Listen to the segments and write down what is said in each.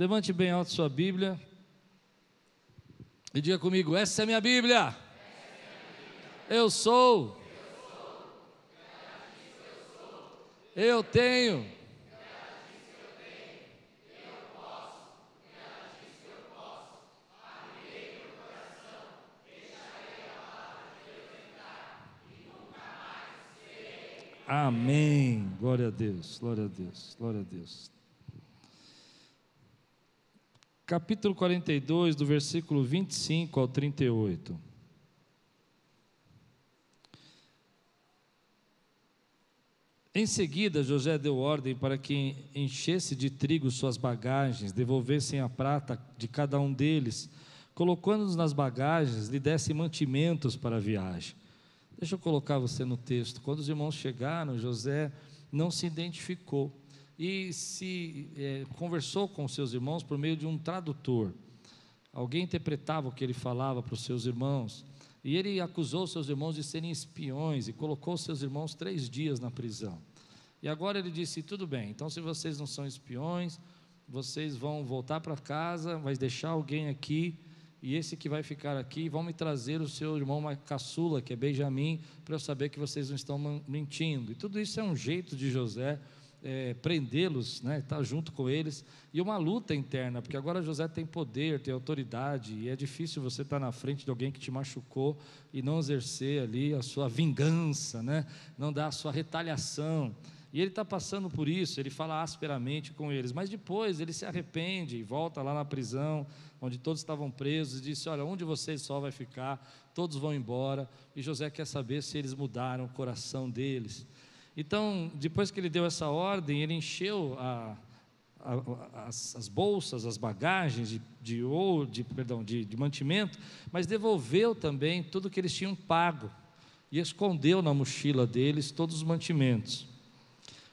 Levante bem alto sua Bíblia e diga comigo: essa é minha Bíblia. Eu sou. Eu tenho. Amém. Glória a Deus, glória a Deus, glória a Deus. Capítulo 42, do versículo 25 ao 38. Em seguida, José deu ordem para que enchesse de trigo suas bagagens, devolvessem a prata de cada um deles, colocando-nos nas bagagens, lhe dessem mantimentos para a viagem. Deixa eu colocar você no texto. Quando os irmãos chegaram, José não se identificou e se é, conversou com seus irmãos por meio de um tradutor. Alguém interpretava o que ele falava para os seus irmãos. E ele acusou seus irmãos de serem espiões e colocou seus irmãos três dias na prisão. E agora ele disse: tudo bem, então se vocês não são espiões, vocês vão voltar para casa, vai deixar alguém aqui e esse que vai ficar aqui, vão me trazer o seu irmão caçula, que é Benjamim, para eu saber que vocês não estão mentindo. E tudo isso é um jeito de José é, prendê-los, né, estar junto com eles, e uma luta interna, porque agora José tem poder, tem autoridade, e é difícil você estar na frente de alguém que te machucou e não exercer ali a sua vingança, né, não dar a sua retaliação. E ele está passando por isso, ele fala asperamente com eles, mas depois ele se arrepende e volta lá na prisão, onde todos estavam presos, e disse: Olha, onde vocês só vai ficar, todos vão embora. E José quer saber se eles mudaram o coração deles. Então, depois que ele deu essa ordem, ele encheu a, a, as, as, bolsas, as bagagens de, de de, perdão, de, de mantimento, mas devolveu também tudo que eles tinham pago e escondeu na mochila deles todos os mantimentos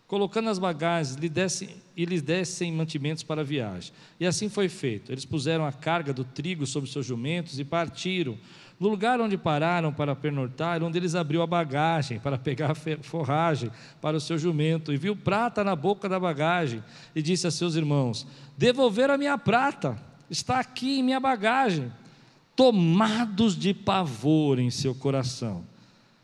colocando as bagagens lhe dessem, e lhes dessem mantimentos para a viagem. E assim foi feito. Eles puseram a carga do trigo sobre seus jumentos e partiram. No lugar onde pararam para pernoitar, onde eles abriu a bagagem para pegar forragem para o seu jumento, e viu prata na boca da bagagem, e disse a seus irmãos: Devolver a minha prata, está aqui em minha bagagem. Tomados de pavor em seu coração.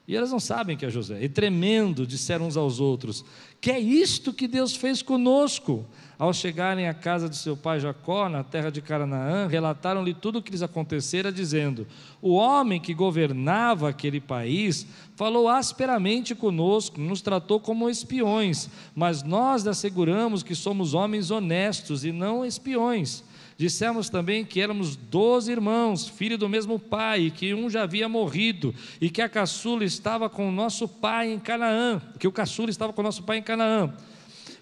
E eles não sabem que é José. E tremendo, disseram uns aos outros: Que é isto que Deus fez conosco? Ao chegarem à casa de seu pai Jacó, na terra de Canaã, relataram-lhe tudo o que lhes acontecera, dizendo: O homem que governava aquele país falou asperamente conosco, nos tratou como espiões, mas nós asseguramos que somos homens honestos e não espiões. Dissemos também que éramos doze irmãos, filhos do mesmo pai, que um já havia morrido, e que a caçula estava com nosso pai em Canaã, que o caçula estava com nosso pai em Canaã.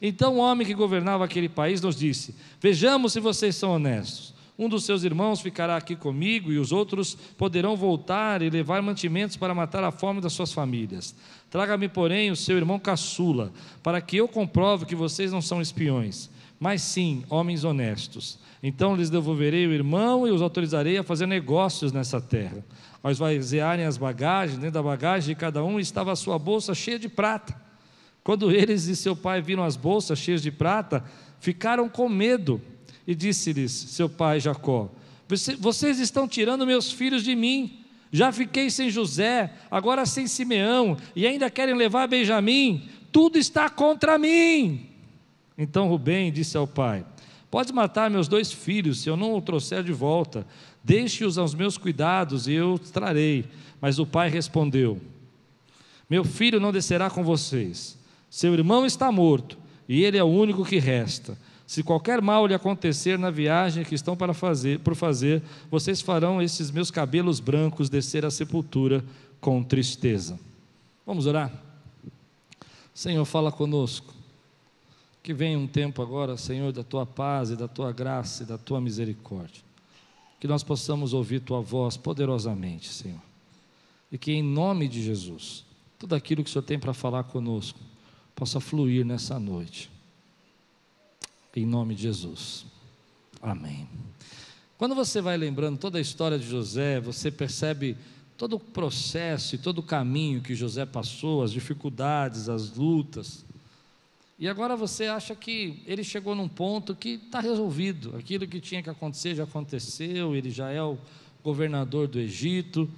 Então o homem que governava aquele país nos disse: Vejamos se vocês são honestos. Um dos seus irmãos ficará aqui comigo, e os outros poderão voltar e levar mantimentos para matar a fome das suas famílias. Traga-me, porém, o seu irmão caçula, para que eu comprove que vocês não são espiões, mas sim homens honestos. Então lhes devolverei o irmão e os autorizarei a fazer negócios nessa terra. Ao esvaziarem as bagagens, dentro da bagagem de cada um estava a sua bolsa cheia de prata. Quando eles e seu pai viram as bolsas cheias de prata, ficaram com medo. E disse-lhes seu pai Jacó: Vocês estão tirando meus filhos de mim. Já fiquei sem José, agora sem Simeão, e ainda querem levar Benjamim. Tudo está contra mim. Então Rubem disse ao pai: Pode matar meus dois filhos, se eu não o trouxer de volta. Deixe-os aos meus cuidados e eu os trarei. Mas o pai respondeu: Meu filho não descerá com vocês. Seu irmão está morto e ele é o único que resta. Se qualquer mal lhe acontecer na viagem que estão para fazer, por fazer, vocês farão esses meus cabelos brancos descer à sepultura com tristeza. Vamos orar? Senhor, fala conosco. Que venha um tempo agora, Senhor, da tua paz e da tua graça e da tua misericórdia. Que nós possamos ouvir tua voz poderosamente, Senhor. E que em nome de Jesus, tudo aquilo que o Senhor tem para falar conosco possa fluir nessa noite. Em nome de Jesus. Amém. Quando você vai lembrando toda a história de José, você percebe todo o processo e todo o caminho que José passou, as dificuldades, as lutas. E agora você acha que ele chegou num ponto que está resolvido, aquilo que tinha que acontecer já aconteceu, ele já é o governador do Egito,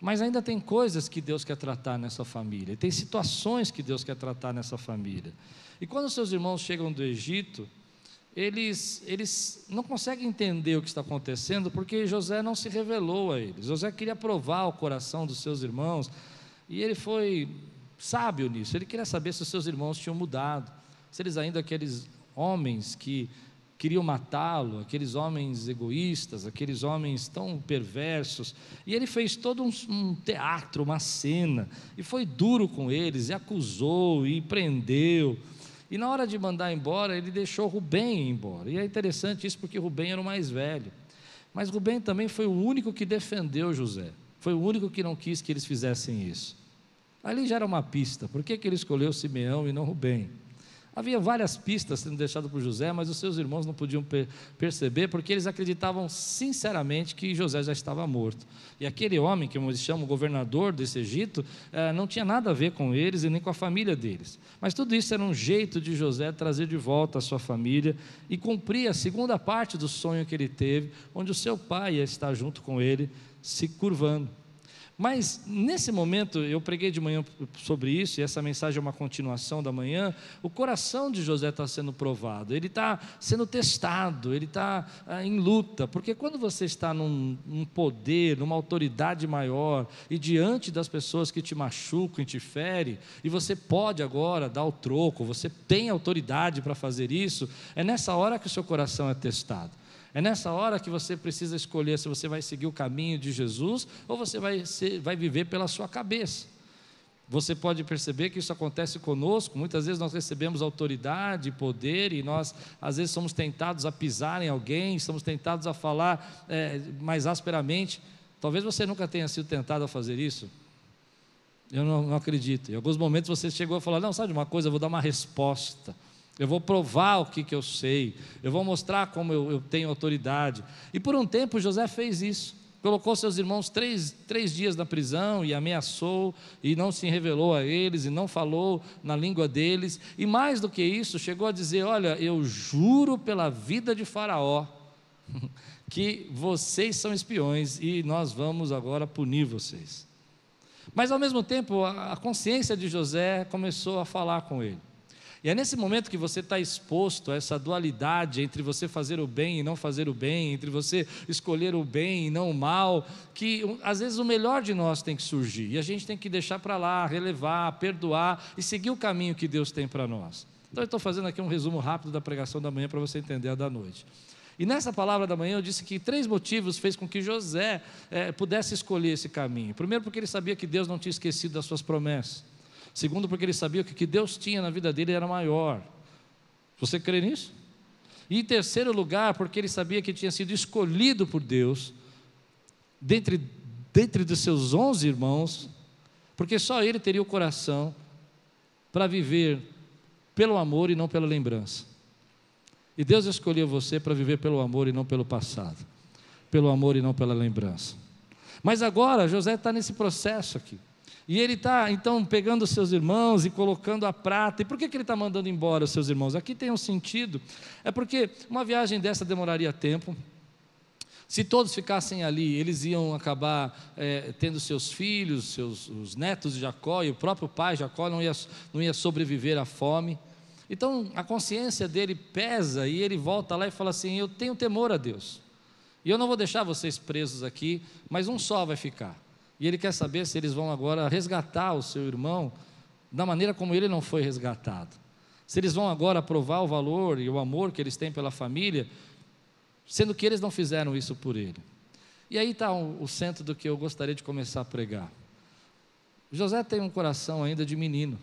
mas ainda tem coisas que Deus quer tratar nessa família, tem situações que Deus quer tratar nessa família. E quando seus irmãos chegam do Egito, eles, eles não conseguem entender o que está acontecendo porque José não se revelou a eles. José queria provar o coração dos seus irmãos e ele foi sábio nisso. Ele queria saber se os seus irmãos tinham mudado se eles ainda aqueles homens que queriam matá-lo, aqueles homens egoístas, aqueles homens tão perversos. E ele fez todo um, um, teatro, uma cena, e foi duro com eles, e acusou, e prendeu. E na hora de mandar embora, ele deixou Rubem embora. E é interessante isso porque Rubem era o mais velho. Mas Rubem também foi o único que defendeu José. Foi o único que não quis que eles fizessem isso. Ali já era uma pista. Por que, que ele escolheu Simeão e não Rubem? Havia várias pistas sendo deixadas por José, mas os seus irmãos não podiam per perceber, porque eles acreditavam sinceramente que José já estava morto. E aquele homem, que eles chamam governador desse Egito, eh, não tinha nada a ver com eles e nem com a família deles. Mas tudo isso era um jeito de José trazer de volta a sua família e cumprir a segunda parte do sonho que ele teve, onde o seu pai ia estar junto com ele, se curvando. Mas nesse momento, eu preguei de manhã sobre isso, e essa mensagem é uma continuação da manhã. O coração de José está sendo provado, ele está sendo testado, ele está ah, em luta, porque quando você está num, num, poder, numa autoridade maior, e diante das pessoas que te machucam e te ferem, e você pode agora dar o troco, você tem autoridade para fazer isso, é nessa hora que o seu coração é testado. É nessa hora que você precisa escolher se você vai seguir o caminho de Jesus ou você vai, ser, vai viver pela sua cabeça. Você pode perceber que isso acontece conosco. Muitas vezes nós recebemos autoridade, poder, e nós, às vezes, somos tentados a pisar em alguém, somos tentados a falar é, mais asperamente. Talvez você nunca tenha sido tentado a fazer isso. Eu não, não acredito. Em alguns momentos você chegou a falar: Não, sabe de uma coisa, eu vou dar uma resposta. Eu vou provar o que, que eu sei, eu vou mostrar como eu, eu tenho autoridade. E por um tempo José fez isso. Colocou seus irmãos três, três dias na prisão e ameaçou, e não se revelou a eles, e não falou na língua deles. E mais do que isso, chegou a dizer: Olha, eu juro pela vida de Faraó que vocês são espiões e nós vamos agora punir vocês. Mas ao mesmo tempo, a consciência de José começou a falar com ele. E é nesse momento que você está exposto a essa dualidade entre você fazer o bem e não fazer o bem, entre você escolher o bem e não o mal, que às vezes o melhor de nós tem que surgir e a gente tem que deixar para lá, relevar, perdoar e seguir o caminho que Deus tem para nós. Então eu estou fazendo aqui um resumo rápido da pregação da manhã para você entender a da noite. E nessa palavra da manhã eu disse que três motivos fez com que José é, pudesse escolher esse caminho. Primeiro, porque ele sabia que Deus não tinha esquecido das suas promessas. Segundo, porque ele sabia que o que Deus tinha na vida dele era maior. Você crê nisso? E em terceiro lugar, porque ele sabia que tinha sido escolhido por Deus, dentre, dentre dos seus onze irmãos, porque só ele teria o coração para viver pelo amor e não pela lembrança. E Deus escolheu você para viver pelo amor e não pelo passado, pelo amor e não pela lembrança. Mas agora José está nesse processo aqui. E ele está, então, pegando os seus irmãos e colocando a prata. E por que, que ele está mandando embora os seus irmãos? Aqui tem um sentido. É porque uma viagem dessa demoraria tempo. Se todos ficassem ali, eles iam acabar é, tendo seus filhos, seus os netos de Jacó, e o próprio pai Jacó não ia, não ia sobreviver à fome. Então a consciência dele pesa e ele volta lá e fala assim: Eu tenho temor a Deus. E eu não vou deixar vocês presos aqui, mas um só vai ficar. E ele quer saber se eles vão agora resgatar o seu irmão da maneira como ele não foi resgatado. Se eles vão agora provar o valor e o amor que eles têm pela família, sendo que eles não fizeram isso por ele. E aí está o, centro do que eu gostaria de começar a pregar. José tem um coração ainda de menino.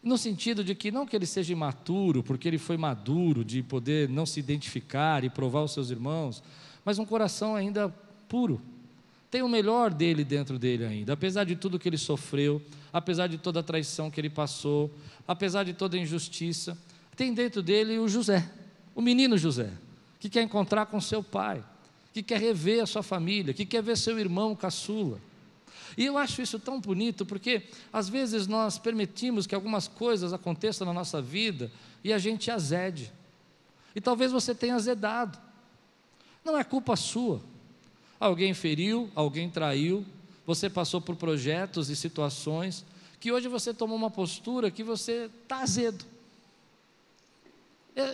No sentido de que não que ele seja imaturo, porque ele foi maduro de poder não se identificar e provar os seus irmãos, mas um coração ainda puro tem o melhor dele dentro dele ainda, apesar de tudo que ele sofreu, apesar de toda a traição que ele passou, apesar de toda a injustiça, tem dentro dele o José, o menino José, que quer encontrar com seu pai, que quer rever a sua família, que quer ver seu irmão caçula. E eu acho isso tão bonito, porque às vezes nós permitimos que algumas coisas aconteçam na nossa vida e a gente azede. E talvez você tenha azedado. Não é culpa sua. Alguém feriu, alguém traiu, você passou por projetos e situações que hoje você tomou uma postura que você está azedo.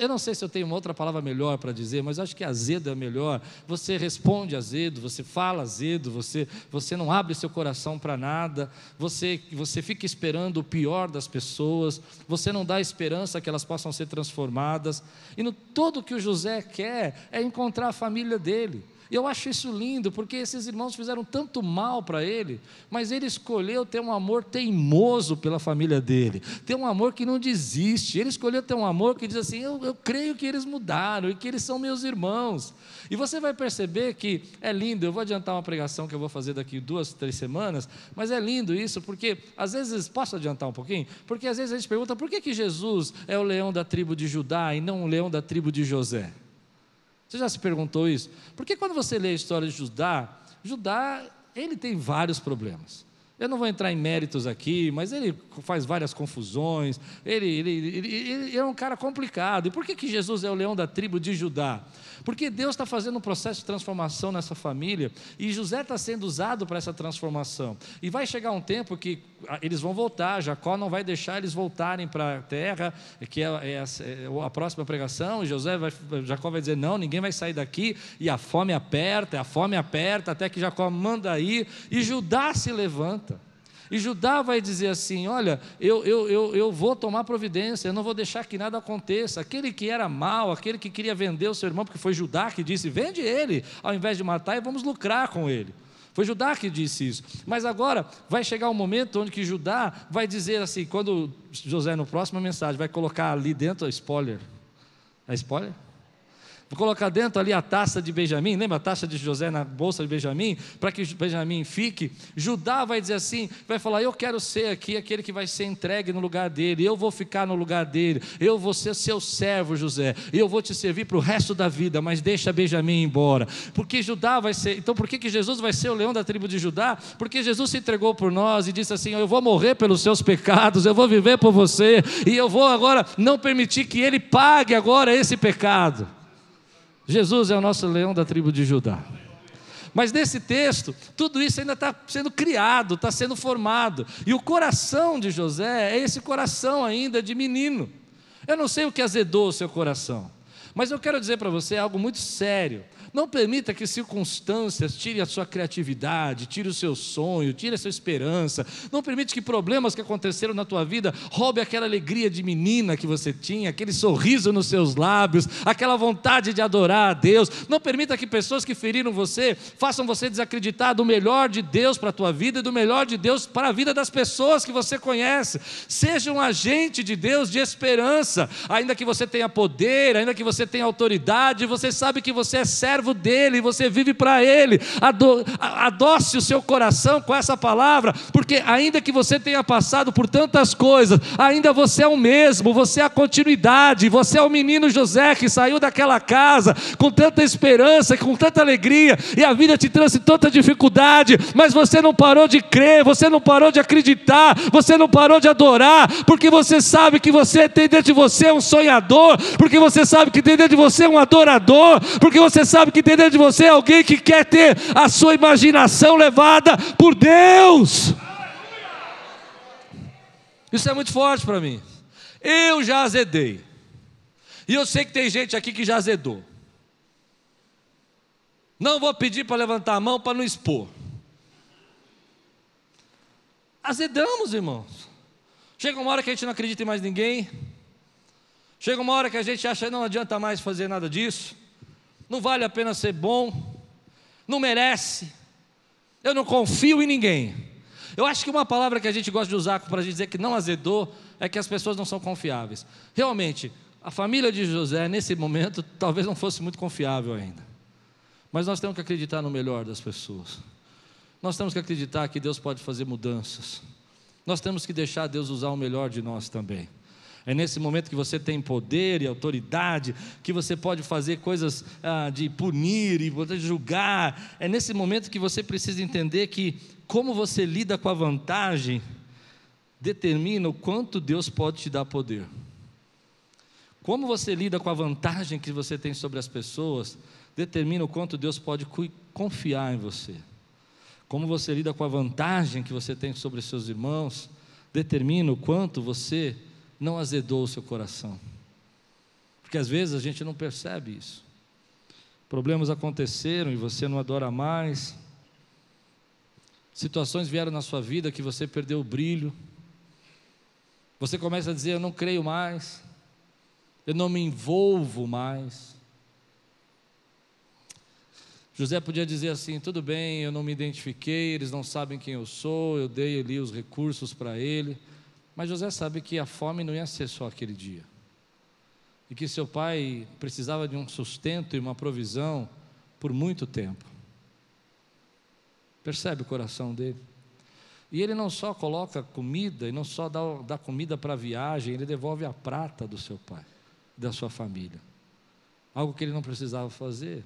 Eu não sei se eu tenho uma outra palavra melhor para dizer, mas acho que azedo é melhor. Você responde azedo, você fala azedo, você, você não abre seu coração para nada, você, você fica esperando o pior das pessoas, você não dá esperança que elas possam ser transformadas. E no, todo que o José quer é encontrar a família dele. E eu acho isso lindo, porque esses irmãos fizeram tanto mal para ele, mas ele escolheu ter um amor teimoso pela família dele, ter um amor que não desiste. Ele escolheu ter um amor que diz assim: eu, eu creio que eles mudaram e que eles são meus irmãos. E você vai perceber que é lindo. Eu vou adiantar uma pregação que eu vou fazer daqui duas, três semanas, mas é lindo isso, porque às vezes, posso adiantar um pouquinho? Porque às vezes a gente pergunta por que, que Jesus é o leão da tribo de Judá e não o leão da tribo de José? Você já se perguntou isso? Porque quando você lê a história de Judá, Judá, ele tem vários problemas. Eu não vou entrar em méritos aqui, mas ele faz várias confusões, ele, ele, ele, ele é um cara complicado. E por que, que Jesus é o leão da tribo de Judá? Porque Deus está fazendo um processo de transformação nessa família e José está sendo usado para essa transformação. E vai chegar um tempo que eles vão voltar, Jacó não vai deixar eles voltarem para a terra, que é, é, é, a próxima pregação, José vai, Jacó vai dizer: não, ninguém vai sair daqui, e a fome aperta, a fome aperta, até que Jacó manda ir, e Judá se levanta. E Judá vai dizer assim: Olha, eu, eu, eu, eu vou tomar providência, eu não vou deixar que nada aconteça. Aquele que era mal, aquele que queria vender o seu irmão, porque foi Judá que disse: Vende ele, ao invés de matar, e vamos lucrar com ele. Foi Judá que disse isso. Mas agora vai chegar um momento onde que Judá vai dizer assim, quando José, no próximo mensagem, vai colocar ali dentro, spoiler. É spoiler? Vou colocar dentro ali a taça de Benjamim, lembra a taça de José na bolsa de Benjamim? Para que Benjamim fique. Judá vai dizer assim: vai falar, eu quero ser aqui aquele que vai ser entregue no lugar dele, eu vou ficar no lugar dele, eu vou ser seu servo, José, e eu vou te servir para o resto da vida, mas deixa Benjamim embora. Porque Judá vai ser. Então por que, que Jesus vai ser o leão da tribo de Judá? Porque Jesus se entregou por nós e disse assim: Eu vou morrer pelos seus pecados, eu vou viver por você, e eu vou agora não permitir que ele pague agora esse pecado. Jesus é o nosso leão da tribo de Judá. Mas nesse texto, tudo isso ainda está sendo criado, está sendo formado. E o coração de José é esse coração ainda de menino. Eu não sei o que azedou o seu coração, mas eu quero dizer para você algo muito sério. Não permita que circunstâncias tirem a sua criatividade, tire o seu sonho, tire a sua esperança. Não permite que problemas que aconteceram na tua vida roube aquela alegria de menina que você tinha, aquele sorriso nos seus lábios, aquela vontade de adorar a Deus. Não permita que pessoas que feriram você façam você desacreditar do melhor de Deus para a tua vida e do melhor de Deus para a vida das pessoas que você conhece. Seja um agente de Deus de esperança, ainda que você tenha poder, ainda que você tenha autoridade, você sabe que você é servo servo dele, você vive para ele. Adoce o seu coração com essa palavra, porque ainda que você tenha passado por tantas coisas, ainda você é o mesmo, você é a continuidade, você é o menino José que saiu daquela casa com tanta esperança, com tanta alegria, e a vida te trouxe tanta dificuldade, mas você não parou de crer, você não parou de acreditar, você não parou de adorar, porque você sabe que você tem dentro de você um sonhador, porque você sabe que tem dentro de você um adorador, porque você sabe que tem dentro de você alguém que quer ter a sua imaginação levada por Deus. Isso é muito forte para mim. Eu já azedei. E eu sei que tem gente aqui que já azedou. Não vou pedir para levantar a mão para não expor. Azedamos, irmãos. Chega uma hora que a gente não acredita em mais ninguém. Chega uma hora que a gente acha que não adianta mais fazer nada disso não vale a pena ser bom, não merece, eu não confio em ninguém. Eu acho que uma palavra que a gente gosta de usar para dizer que não azedou é que as pessoas não são confiáveis. Realmente, a família de José, nesse momento, talvez não fosse muito confiável ainda. Mas nós temos que acreditar no melhor das pessoas. Nós temos que acreditar que Deus pode fazer mudanças. Nós temos que deixar Deus usar o melhor de nós também. É nesse momento que você tem poder e autoridade, que você pode fazer coisas ah, de punir e poder julgar. É nesse momento que você precisa entender que como você lida com a vantagem determina o quanto Deus pode te dar poder. Como você lida com a vantagem que você tem sobre as pessoas determina o quanto Deus pode confiar em você. Como você lida com a vantagem que você tem sobre seus irmãos determina o quanto você não azedou o seu coração. Porque às vezes a gente não percebe isso. Problemas aconteceram e você não adora mais. Situações vieram na sua vida que você perdeu o brilho. Você começa a dizer: Eu não creio mais. Eu não me envolvo mais. José podia dizer assim: tudo bem, eu não me identifiquei, eles não sabem quem eu sou, eu dei ali os recursos para ele, mas José sabe que a fome não ia ser só aquele dia. E que seu pai precisava de um sustento e uma provisão por muito tempo. Percebe o coração dele? E ele não só coloca comida, e não só dá, dá comida para a viagem, ele devolve a prata do seu pai, da sua família. Algo que ele não precisava fazer.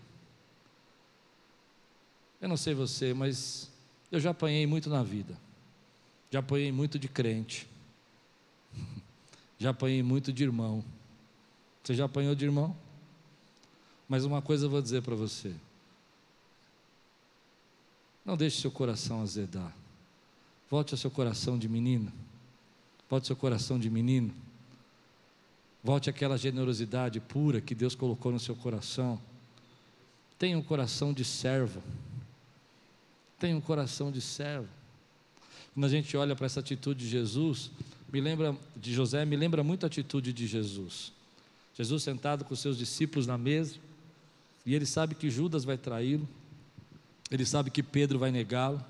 Eu não sei você, mas eu já apanhei muito na vida. Já apanhei muito de crente. Já apanhei muito de irmão. Você já apanhou de irmão? Mas uma coisa eu vou dizer para você. Não deixe seu coração azedar. Volte ao seu coração de menino. Volte ao seu coração de menino. Volte àquela generosidade pura que Deus colocou no seu coração. Tenha um coração de servo. Tenha um coração de servo. Quando a gente olha para essa atitude de Jesus, me lembra de José, me lembra muito a atitude de Jesus. Jesus sentado com seus discípulos na mesa, e ele sabe que Judas vai traí-lo, ele sabe que Pedro vai negá-lo.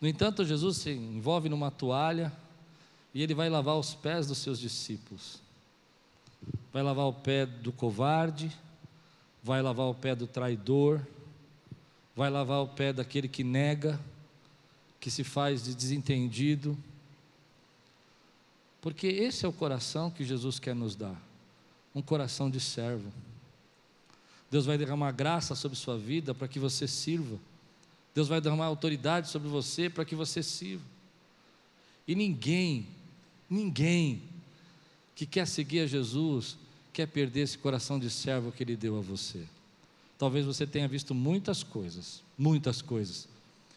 No entanto, Jesus se envolve numa toalha e ele vai lavar os pés dos seus discípulos. Vai lavar o pé do covarde, vai lavar o pé do traidor, vai lavar o pé daquele que nega, que se faz de desentendido. Porque esse é o coração que Jesus quer nos dar um coração de servo. Deus vai derramar graça sobre sua vida para que você sirva. Deus vai derramar autoridade sobre você para que você sirva. E ninguém, ninguém que quer seguir a Jesus quer perder esse coração de servo que Ele deu a você. Talvez você tenha visto muitas coisas, muitas coisas,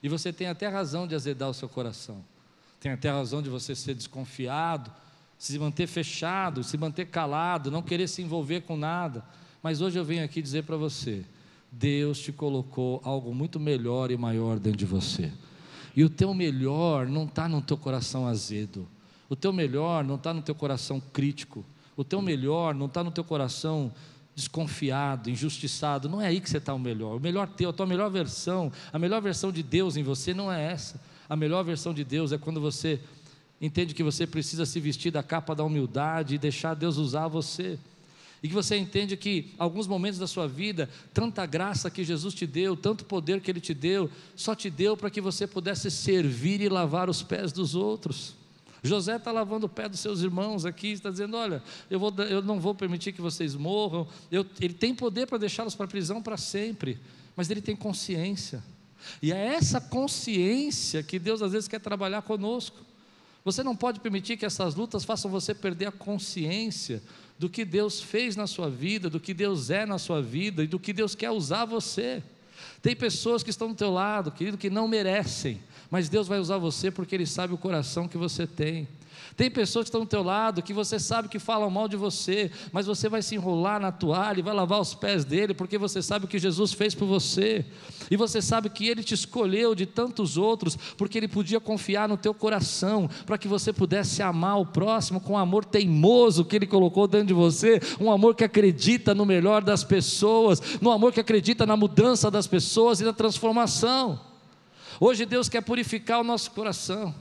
e você tem até razão de azedar o seu coração, tem até razão de você ser desconfiado, se manter fechado, se manter calado, não querer se envolver com nada. Mas hoje eu venho aqui dizer para você: Deus te colocou algo muito melhor e maior dentro de você. E o teu melhor não está no teu coração azedo. O teu melhor não está no teu coração crítico. O teu melhor não está no teu coração desconfiado, injustiçado. Não é aí que você está o melhor. O melhor teu, a tua melhor versão, a melhor versão de Deus em você não é essa. A melhor versão de Deus é quando você entende que você precisa se vestir da capa da humildade e deixar Deus usar você. E que você entende que alguns momentos da sua vida, tanta graça que Jesus te deu, tanto poder que Ele te deu, só te deu para que você pudesse servir e lavar os pés dos outros. José está lavando o pé dos seus irmãos aqui, está dizendo: Olha, eu, vou, eu não vou permitir que vocês morram. Eu, ele tem poder para deixá-los para a prisão para sempre, mas ele tem consciência. E é essa consciência que Deus às vezes quer trabalhar conosco. Você não pode permitir que essas lutas façam você perder a consciência do que Deus fez na sua vida, do que Deus é na sua vida e do que Deus quer usar você. Tem pessoas que estão do teu lado, querido, que não merecem, mas Deus vai usar você porque Ele sabe o coração que você tem. Tem pessoas que estão do teu lado, que você sabe que falam mal de você, mas você vai se enrolar na toalha e vai lavar os pés dele, porque você sabe o que Jesus fez por você. E você sabe que ele te escolheu de tantos outros, porque ele podia confiar no teu coração, para que você pudesse amar o próximo com um amor teimoso que ele colocou dentro de você, um amor que acredita no melhor das pessoas, no amor que acredita na mudança das pessoas e na transformação. Hoje Deus quer purificar o nosso coração.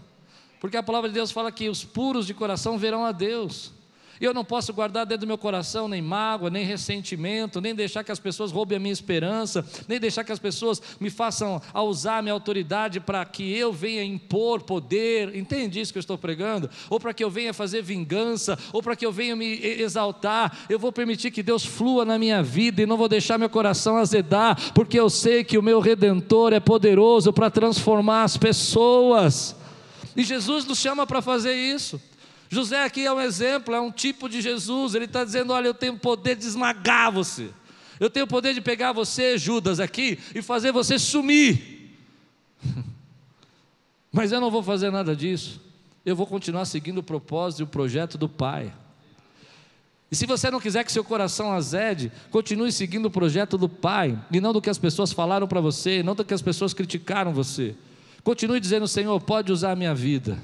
Porque a palavra de Deus fala que os puros de coração verão a Deus. Eu não posso guardar dentro do meu coração nem mágoa, nem ressentimento, nem deixar que as pessoas roubem a minha esperança, nem deixar que as pessoas me façam a usar a minha autoridade para que eu venha impor poder. Entende isso que eu estou pregando? Ou para que eu venha fazer vingança, ou para que eu venha me exaltar. Eu vou permitir que Deus flua na minha vida e não vou deixar meu coração azedar, porque eu sei que o meu redentor é poderoso para transformar as pessoas. E Jesus nos chama para fazer isso. José aqui é um exemplo, é um tipo de Jesus. Ele está dizendo: Olha, eu tenho o poder de esmagar você. Eu tenho o poder de pegar você, Judas, aqui e fazer você sumir. Mas eu não vou fazer nada disso. Eu vou continuar seguindo o propósito e o projeto do Pai. E se você não quiser que seu coração azede, continue seguindo o projeto do Pai, e não do que as pessoas falaram para você, não do que as pessoas criticaram você. Continue dizendo: Senhor, pode usar a minha vida.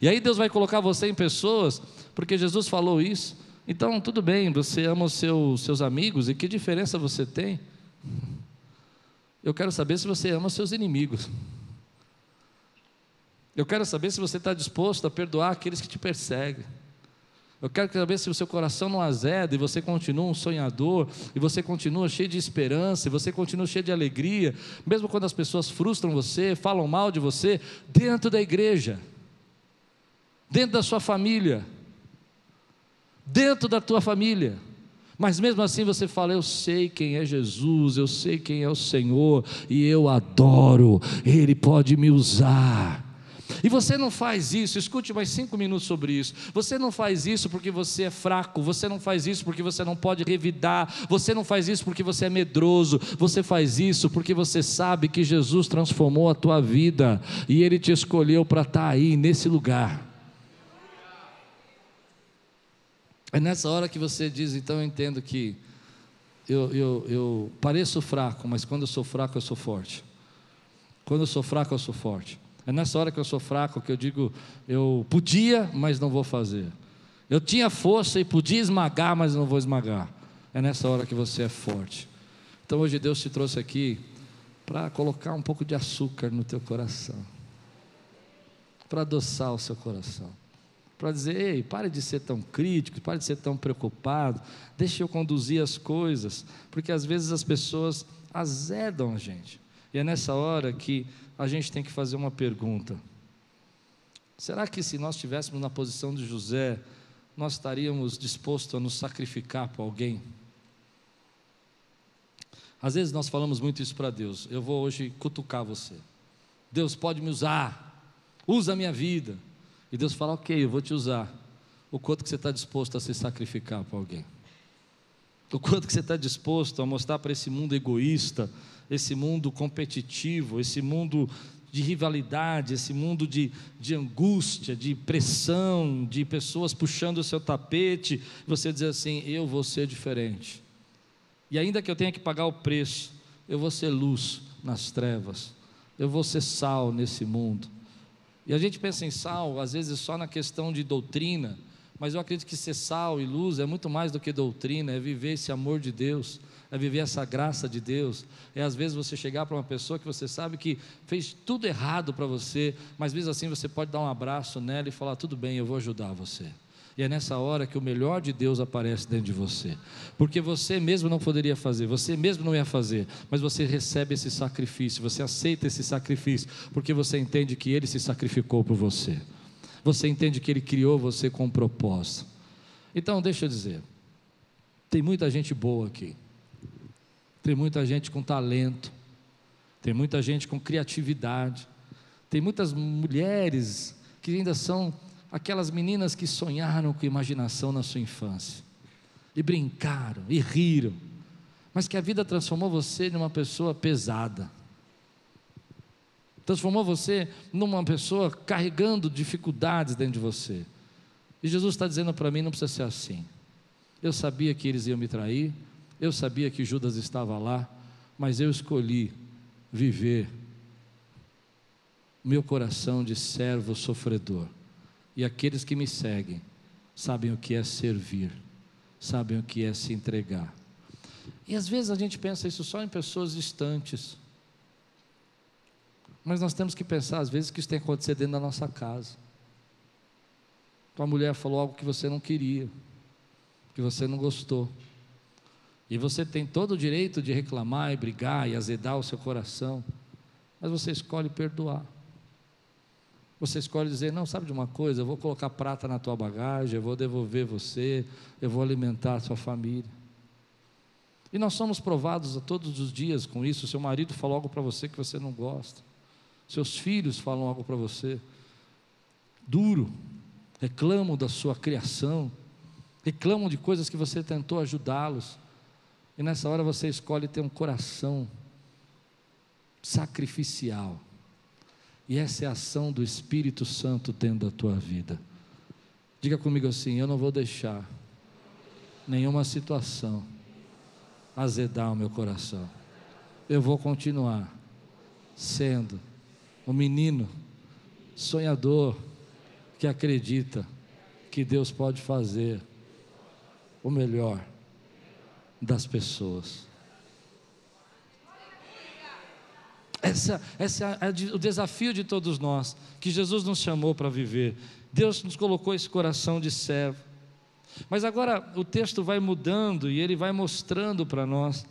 E aí Deus vai colocar você em pessoas, porque Jesus falou isso. Então, tudo bem, você ama os seus, seus amigos, e que diferença você tem? Eu quero saber se você ama os seus inimigos. Eu quero saber se você está disposto a perdoar aqueles que te perseguem. Eu quero saber se o seu coração não azeda e você continua um sonhador, e você continua cheio de esperança, e você continua cheio de alegria, mesmo quando as pessoas frustram você, falam mal de você, dentro da igreja dentro da sua família, dentro da tua família. Mas mesmo assim você fala: Eu sei quem é Jesus, eu sei quem é o Senhor, e eu adoro, Ele pode me usar. E você não faz isso, escute mais cinco minutos sobre isso. Você não faz isso porque você é fraco, você não faz isso porque você não pode revidar, você não faz isso porque você é medroso, você faz isso porque você sabe que Jesus transformou a tua vida e Ele te escolheu para estar aí, nesse lugar. É nessa hora que você diz, então eu entendo que eu, eu, eu pareço fraco, mas quando eu sou fraco eu sou forte. Quando eu sou fraco eu sou forte. É nessa hora que eu sou fraco que eu digo, eu podia, mas não vou fazer. Eu tinha força e podia esmagar, mas não vou esmagar. É nessa hora que você é forte. Então hoje Deus te trouxe aqui para colocar um pouco de açúcar no teu coração, para adoçar o seu coração para dizer: ei, pare de ser tão crítico, pare de ser tão preocupado, deixe eu conduzir as coisas, porque às vezes as pessoas azedam a gente. E é nessa hora que a gente tem que fazer uma pergunta: será que se nós estivéssemos na posição de José, nós estaríamos dispostos a nos sacrificar por alguém? Às vezes nós falamos muito isso para Deus. Eu vou hoje cutucar você. Deus pode me usar, usa a minha vida. E Deus fala: Ok, eu vou te usar. O quanto que você está disposto a se sacrificar para alguém? O quanto que você está disposto a mostrar para esse mundo egoísta, esse mundo competitivo, esse mundo de rivalidade, esse mundo de, de angústia, de pressão, de pessoas puxando o seu tapete, você dizer assim: eu vou ser diferente. E ainda que eu tenha que pagar o preço, eu vou ser luz nas trevas, eu vou ser sal nesse mundo. E a gente pensa em sal, às vezes, só na questão de doutrina, mas eu acredito que ser sal e luz é muito mais do que doutrina, é viver esse amor de Deus, é viver essa graça de Deus. É às vezes você chegar para uma pessoa que você sabe que fez tudo errado para você, mas mesmo assim você pode dar um abraço nela e falar: tudo bem, eu vou ajudar você. E é nessa hora que o melhor de Deus aparece dentro de você. Porque você mesmo não poderia fazer, você mesmo não ia fazer, mas você recebe esse sacrifício, você aceita esse sacrifício, porque você entende que Ele se sacrificou por você. Você entende que Ele criou você com um propósito. Então, deixa eu dizer, tem muita gente boa aqui, tem muita gente com talento, tem muita gente com criatividade, tem muitas mulheres que ainda são aquelas meninas que sonharam com imaginação na sua infância, e brincaram, e riram, mas que a vida transformou você numa pessoa pesada, transformou você numa pessoa carregando dificuldades dentro de você. E Jesus está dizendo para mim: não precisa ser assim. Eu sabia que eles iam me trair, eu sabia que Judas estava lá, mas eu escolhi viver meu coração de servo sofredor e aqueles que me seguem sabem o que é servir, sabem o que é se entregar. E às vezes a gente pensa isso só em pessoas distantes. Mas nós temos que pensar, às vezes, que isso tem que acontecer dentro da nossa casa. Tua mulher falou algo que você não queria. que você não gostou. E você tem todo o direito de reclamar e brigar e azedar o seu coração, mas você escolhe perdoar. Você escolhe dizer: Não, sabe de uma coisa? Eu vou colocar prata na tua bagagem, eu vou devolver você, eu vou alimentar a sua família. E nós somos provados a todos os dias com isso. Seu marido falou algo para você que você não gosta, seus filhos falam algo para você, duro, reclamam da sua criação, reclamam de coisas que você tentou ajudá-los, e nessa hora você escolhe ter um coração sacrificial e essa é a ação do Espírito Santo dentro da tua vida. Diga comigo assim: eu não vou deixar nenhuma situação azedar o meu coração. Eu vou continuar sendo um menino sonhador que acredita que Deus pode fazer o melhor das pessoas. Essa, é o desafio de todos nós, que Jesus nos chamou para viver. Deus nos colocou esse coração de servo. Mas agora o texto vai mudando e ele vai mostrando para nós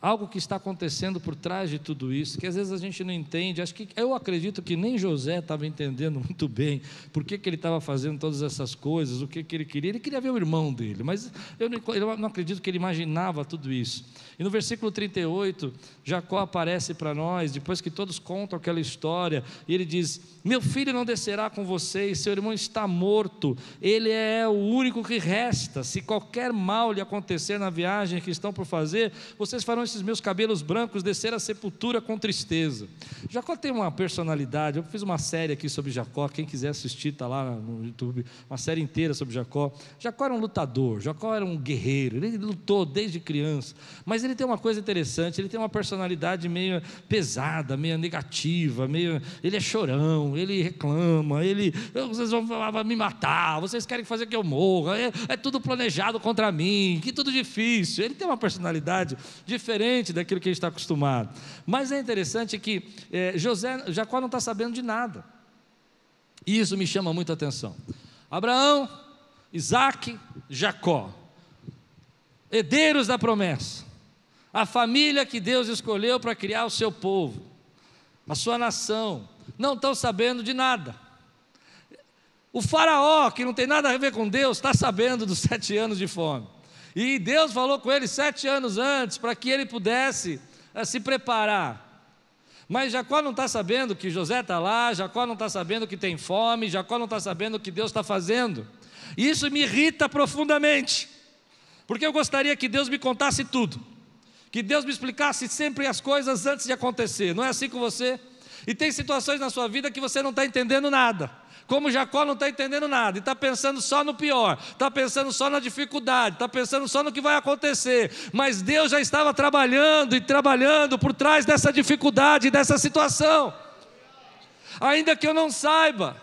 algo que está acontecendo por trás de tudo isso, que às vezes a gente não entende. Acho que eu acredito que nem José estava entendendo muito bem por que, que ele estava fazendo todas essas coisas, o que, que ele queria. Ele queria ver o irmão dele, mas eu não, eu não acredito que ele imaginava tudo isso. E no versículo 38, Jacó aparece para nós, depois que todos contam aquela história, e ele diz: Meu filho não descerá com vocês, seu irmão está morto, ele é o único que resta. Se qualquer mal lhe acontecer na viagem que estão por fazer, vocês farão esses meus cabelos brancos descer à sepultura com tristeza. Jacó tem uma personalidade, eu fiz uma série aqui sobre Jacó, quem quiser assistir está lá no YouTube, uma série inteira sobre Jacó. Jacó era um lutador, Jacó era um guerreiro, ele lutou desde criança, mas ele tem uma coisa interessante, ele tem uma personalidade meio pesada, meio negativa, meio, ele é chorão, ele reclama, ele, vocês vão me matar, vocês querem fazer que eu morra, é, é tudo planejado contra mim, que tudo difícil. Ele tem uma personalidade diferente diferente daquilo que a gente está acostumado. Mas é interessante que é, José, Jacó não está sabendo de nada. E isso me chama muito a atenção. Abraão, Isaac, Jacó, herdeiros da promessa, a família que Deus escolheu para criar o seu povo, a sua nação, não estão sabendo de nada. O faraó, que não tem nada a ver com Deus, está sabendo dos sete anos de fome. E Deus falou com ele sete anos antes para que ele pudesse uh, se preparar. Mas Jacó não está sabendo que José está lá, Jacó não está sabendo que tem fome, Jacó não está sabendo o que Deus está fazendo. E isso me irrita profundamente, porque eu gostaria que Deus me contasse tudo, que Deus me explicasse sempre as coisas antes de acontecer. Não é assim com você? E tem situações na sua vida que você não está entendendo nada como Jacó não está entendendo nada, e está pensando só no pior, está pensando só na dificuldade, está pensando só no que vai acontecer, mas Deus já estava trabalhando e trabalhando por trás dessa dificuldade, dessa situação, ainda que eu não saiba.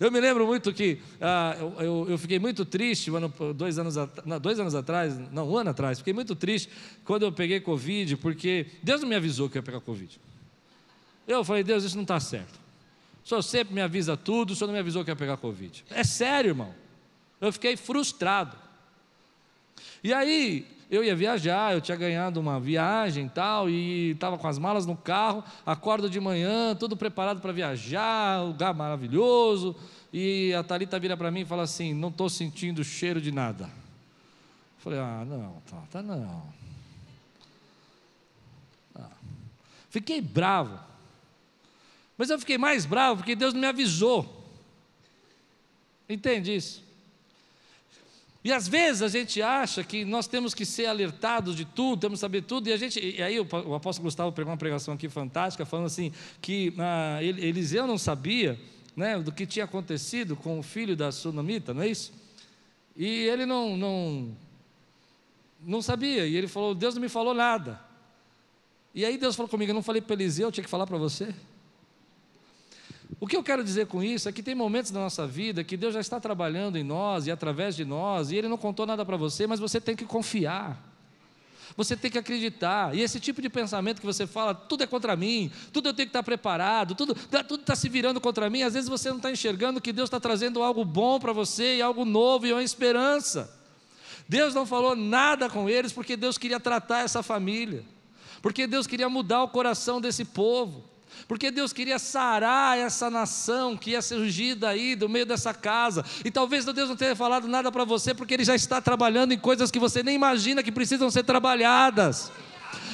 Eu me lembro muito que ah, eu, eu, fiquei muito triste ano, dois, anos, não, dois anos atrás, não, um ano atrás, fiquei muito triste quando eu peguei Covid, porque Deus não me avisou que eu ia pegar Covid. Eu falei, Deus, isso não está certo. O senhor sempre me avisa tudo, o senhor não me avisou que ia pegar Covid. É sério, irmão. Eu fiquei frustrado. E aí, eu ia viajar, eu tinha ganhado uma viagem e tal, e estava com as malas no carro, acordo de manhã, tudo preparado para viajar, lugar maravilhoso, e a Thalita vira para mim e fala assim, não estou sentindo cheiro de nada. Eu falei, ah, não, tá, tá não. Ah. Fiquei bravo. Mas eu fiquei mais bravo porque Deus não me avisou. Entende isso? E às vezes a gente acha que nós temos que ser alertados de tudo, temos que saber tudo, e a gente. E aí o, apóstolo Gustavo pregou uma pregação aqui fantástica, falando assim, que ah, Eliseu não sabia né, do que tinha acontecido com o filho da sunamita, não é isso? E ele não, não, não sabia, e ele falou, Deus não me falou nada. E aí Deus falou comigo, eu não falei para Eliseu, eu tinha que falar para você. O que eu quero dizer com isso é que tem momentos na nossa vida que Deus já está trabalhando em nós e através de nós, e Ele não contou nada para você, mas você tem que confiar. Você tem que acreditar. E esse tipo de pensamento que você fala, tudo é contra mim, tudo eu tenho que estar preparado, tudo tudo está se virando contra mim. Às vezes você não está enxergando que Deus está trazendo algo bom para você, e algo novo e uma esperança. Deus não falou nada com eles porque Deus queria tratar essa família, porque Deus queria mudar o coração desse povo, porque Deus queria sarar essa nação que ia surgir daí, do meio dessa casa. E talvez Deus não tenha falado nada para você porque Ele já está trabalhando em coisas que você nem imagina que precisam ser trabalhadas.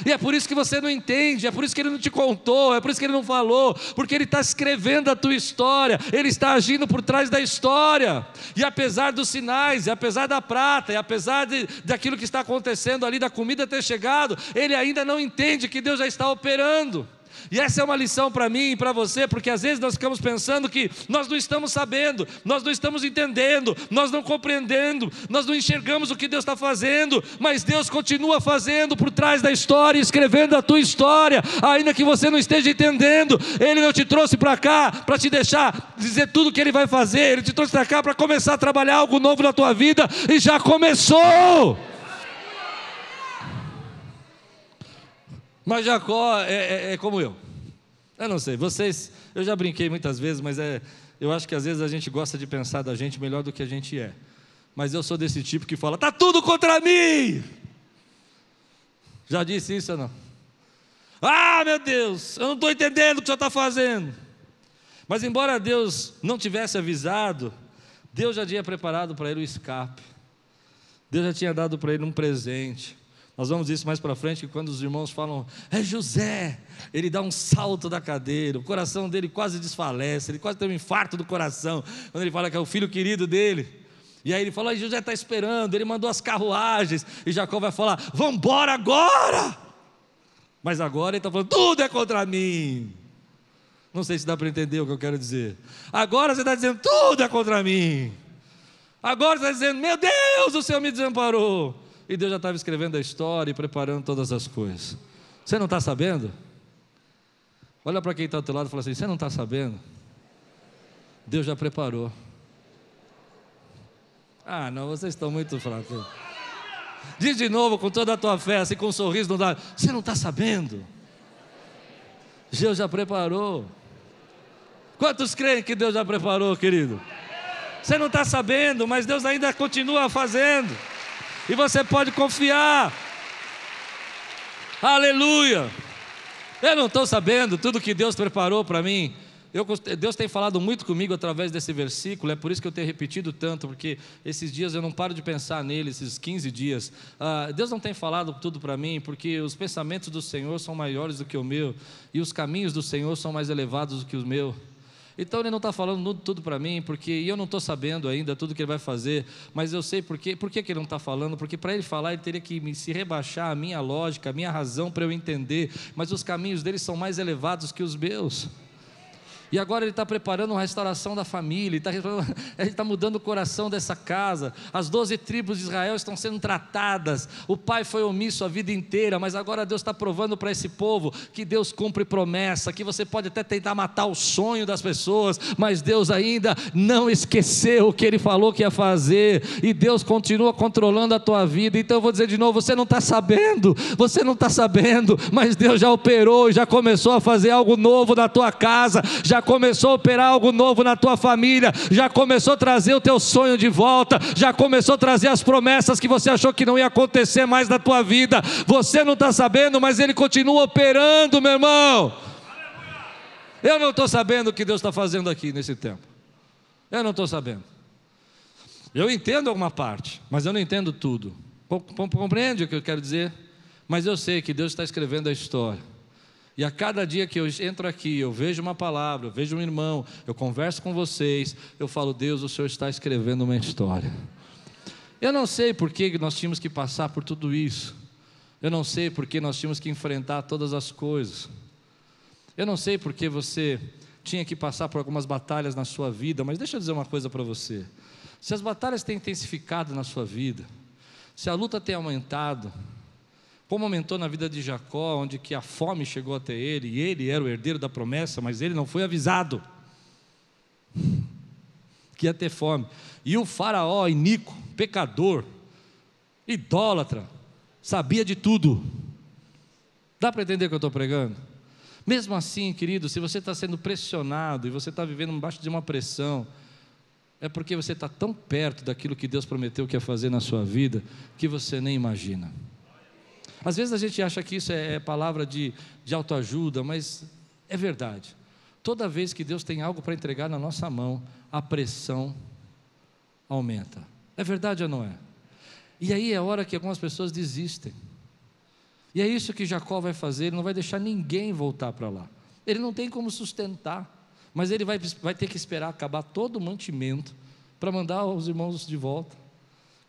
E é por isso que você não entende, é por isso que ele não te contou, é por isso que ele não falou, porque ele está escrevendo a tua história, ele está agindo por trás da história. E apesar dos sinais, e apesar da prata, e apesar de, daquilo que está acontecendo ali, da comida ter chegado, ele ainda não entende que Deus já está operando. E essa é uma lição para mim e para você, porque às vezes nós ficamos pensando que nós não estamos sabendo, nós não estamos entendendo, nós não compreendendo, nós não enxergamos o que Deus está fazendo, mas Deus continua fazendo por trás da história, escrevendo a tua história, ainda que você não esteja entendendo. Ele não te trouxe para cá para te deixar dizer tudo o que Ele vai fazer, Ele te trouxe para cá para começar a trabalhar algo novo na tua vida e já começou. Mas Jacó é, é, é, como eu. Eu não sei, vocês, eu já brinquei muitas vezes, mas é, eu acho que às vezes a gente gosta de pensar da gente melhor do que a gente é. Mas eu sou desse tipo que fala: tá tudo contra mim. Já disse isso ou não? Ah, meu Deus, eu não estou entendendo o que o senhor está fazendo. Mas embora Deus não tivesse avisado, Deus já tinha preparado para ele o escape. Deus já tinha dado para ele um presente. Nós vamos isso mais para frente, que quando os irmãos falam, é José, ele dá um salto da cadeira, o coração dele quase desfalece, ele quase tem um infarto do coração, quando ele fala que é o filho querido dele. E aí ele fala, José está esperando, ele mandou as carruagens, e Jacó vai falar, vamos embora agora! Mas agora ele está falando, tudo é contra mim. Não sei se dá para entender o que eu quero dizer. Agora você está dizendo, tudo é contra mim. Agora você está dizendo, meu Deus, o Senhor me desamparou e Deus já estava escrevendo a história e preparando todas as coisas. Você não está sabendo? Olha para quem está do teu lado e fala assim: Você não está sabendo? Deus já preparou. Ah, não, vocês estão muito fracos. Diz de novo com toda a tua fé, assim com um sorriso no lado: Você não está sabendo? Deus já preparou. Quantos creem que Deus já preparou, querido? Você não está sabendo, mas Deus ainda continua fazendo e você pode confiar. Aleluia! Eu não estou sabendo tudo que Deus preparou para mim. Eu, Deus tem falado muito comigo através desse versículo, é por isso que eu tenho repetido tanto, porque esses dias eu não paro de pensar nele, esses 15 dias. Ah, Deus não tem falado tudo para mim, porque os pensamentos do Senhor são maiores do que o meu, e os caminhos do Senhor são mais elevados do que os meus. Então ele não está falando tudo para mim, porque eu não estou sabendo ainda tudo que ele vai fazer, mas eu sei por quê. Por que, que ele não está falando? Porque para ele falar, ele teria que se rebaixar a minha lógica, a minha razão para eu entender, mas os caminhos dele são mais elevados que os meus. E agora ele está preparando uma restauração da família, ele está tá mudando o coração dessa casa. As doze tribos de Israel estão sendo tratadas. O pai foi omisso a vida inteira, mas agora Deus está provando para esse povo que Deus cumpre promessa, que você pode até tentar matar o sonho das pessoas, mas Deus ainda não esqueceu o que ele falou que ia fazer, e Deus continua controlando a tua vida. Então eu vou dizer de novo: você não está sabendo, você não está sabendo, mas Deus já operou, já começou a fazer algo novo na tua casa, já começou a operar algo novo na tua família, já começou a trazer o teu sonho de volta, já começou a trazer as promessas que você achou que não ia acontecer mais na tua vida. Você não está sabendo, mas Ele continua operando, meu irmão. Eu não estou sabendo o que Deus está fazendo aqui nesse tempo. Eu não estou sabendo. Eu entendo alguma parte, mas eu não entendo tudo. Compreende o que eu quero dizer? Mas eu sei que Deus está escrevendo a história. E a cada dia que eu entro aqui, eu vejo uma palavra, eu vejo um irmão, eu converso com vocês, eu falo, Deus, o Senhor está escrevendo uma história. Eu não sei por que nós tínhamos que passar por tudo isso. Eu não sei por que nós tínhamos que enfrentar todas as coisas. Eu não sei por que você tinha que passar por algumas batalhas na sua vida, mas deixa eu dizer uma coisa para você. Se as batalhas têm intensificado na sua vida, se a luta tem aumentado, como aumentou na vida de Jacó, onde que a fome chegou até ele, e ele era o herdeiro da promessa, mas ele não foi avisado que ia ter fome. E o faraó, iníquo, pecador, idólatra, sabia de tudo. Dá para entender o que eu estou pregando? Mesmo assim, querido, se você está sendo pressionado e você está vivendo embaixo de uma pressão, é porque você está tão perto daquilo que Deus prometeu que ia fazer na sua vida, que você nem imagina. Às vezes a gente acha que isso é, é palavra de, de autoajuda, mas é verdade. Toda vez que Deus tem algo para entregar na nossa mão, a pressão aumenta. É verdade ou não é? E aí é hora que algumas pessoas desistem. E é isso que Jacó vai fazer, ele não vai deixar ninguém voltar para lá. Ele não tem como sustentar mas ele vai, vai ter que esperar acabar todo o mantimento para mandar os irmãos de volta.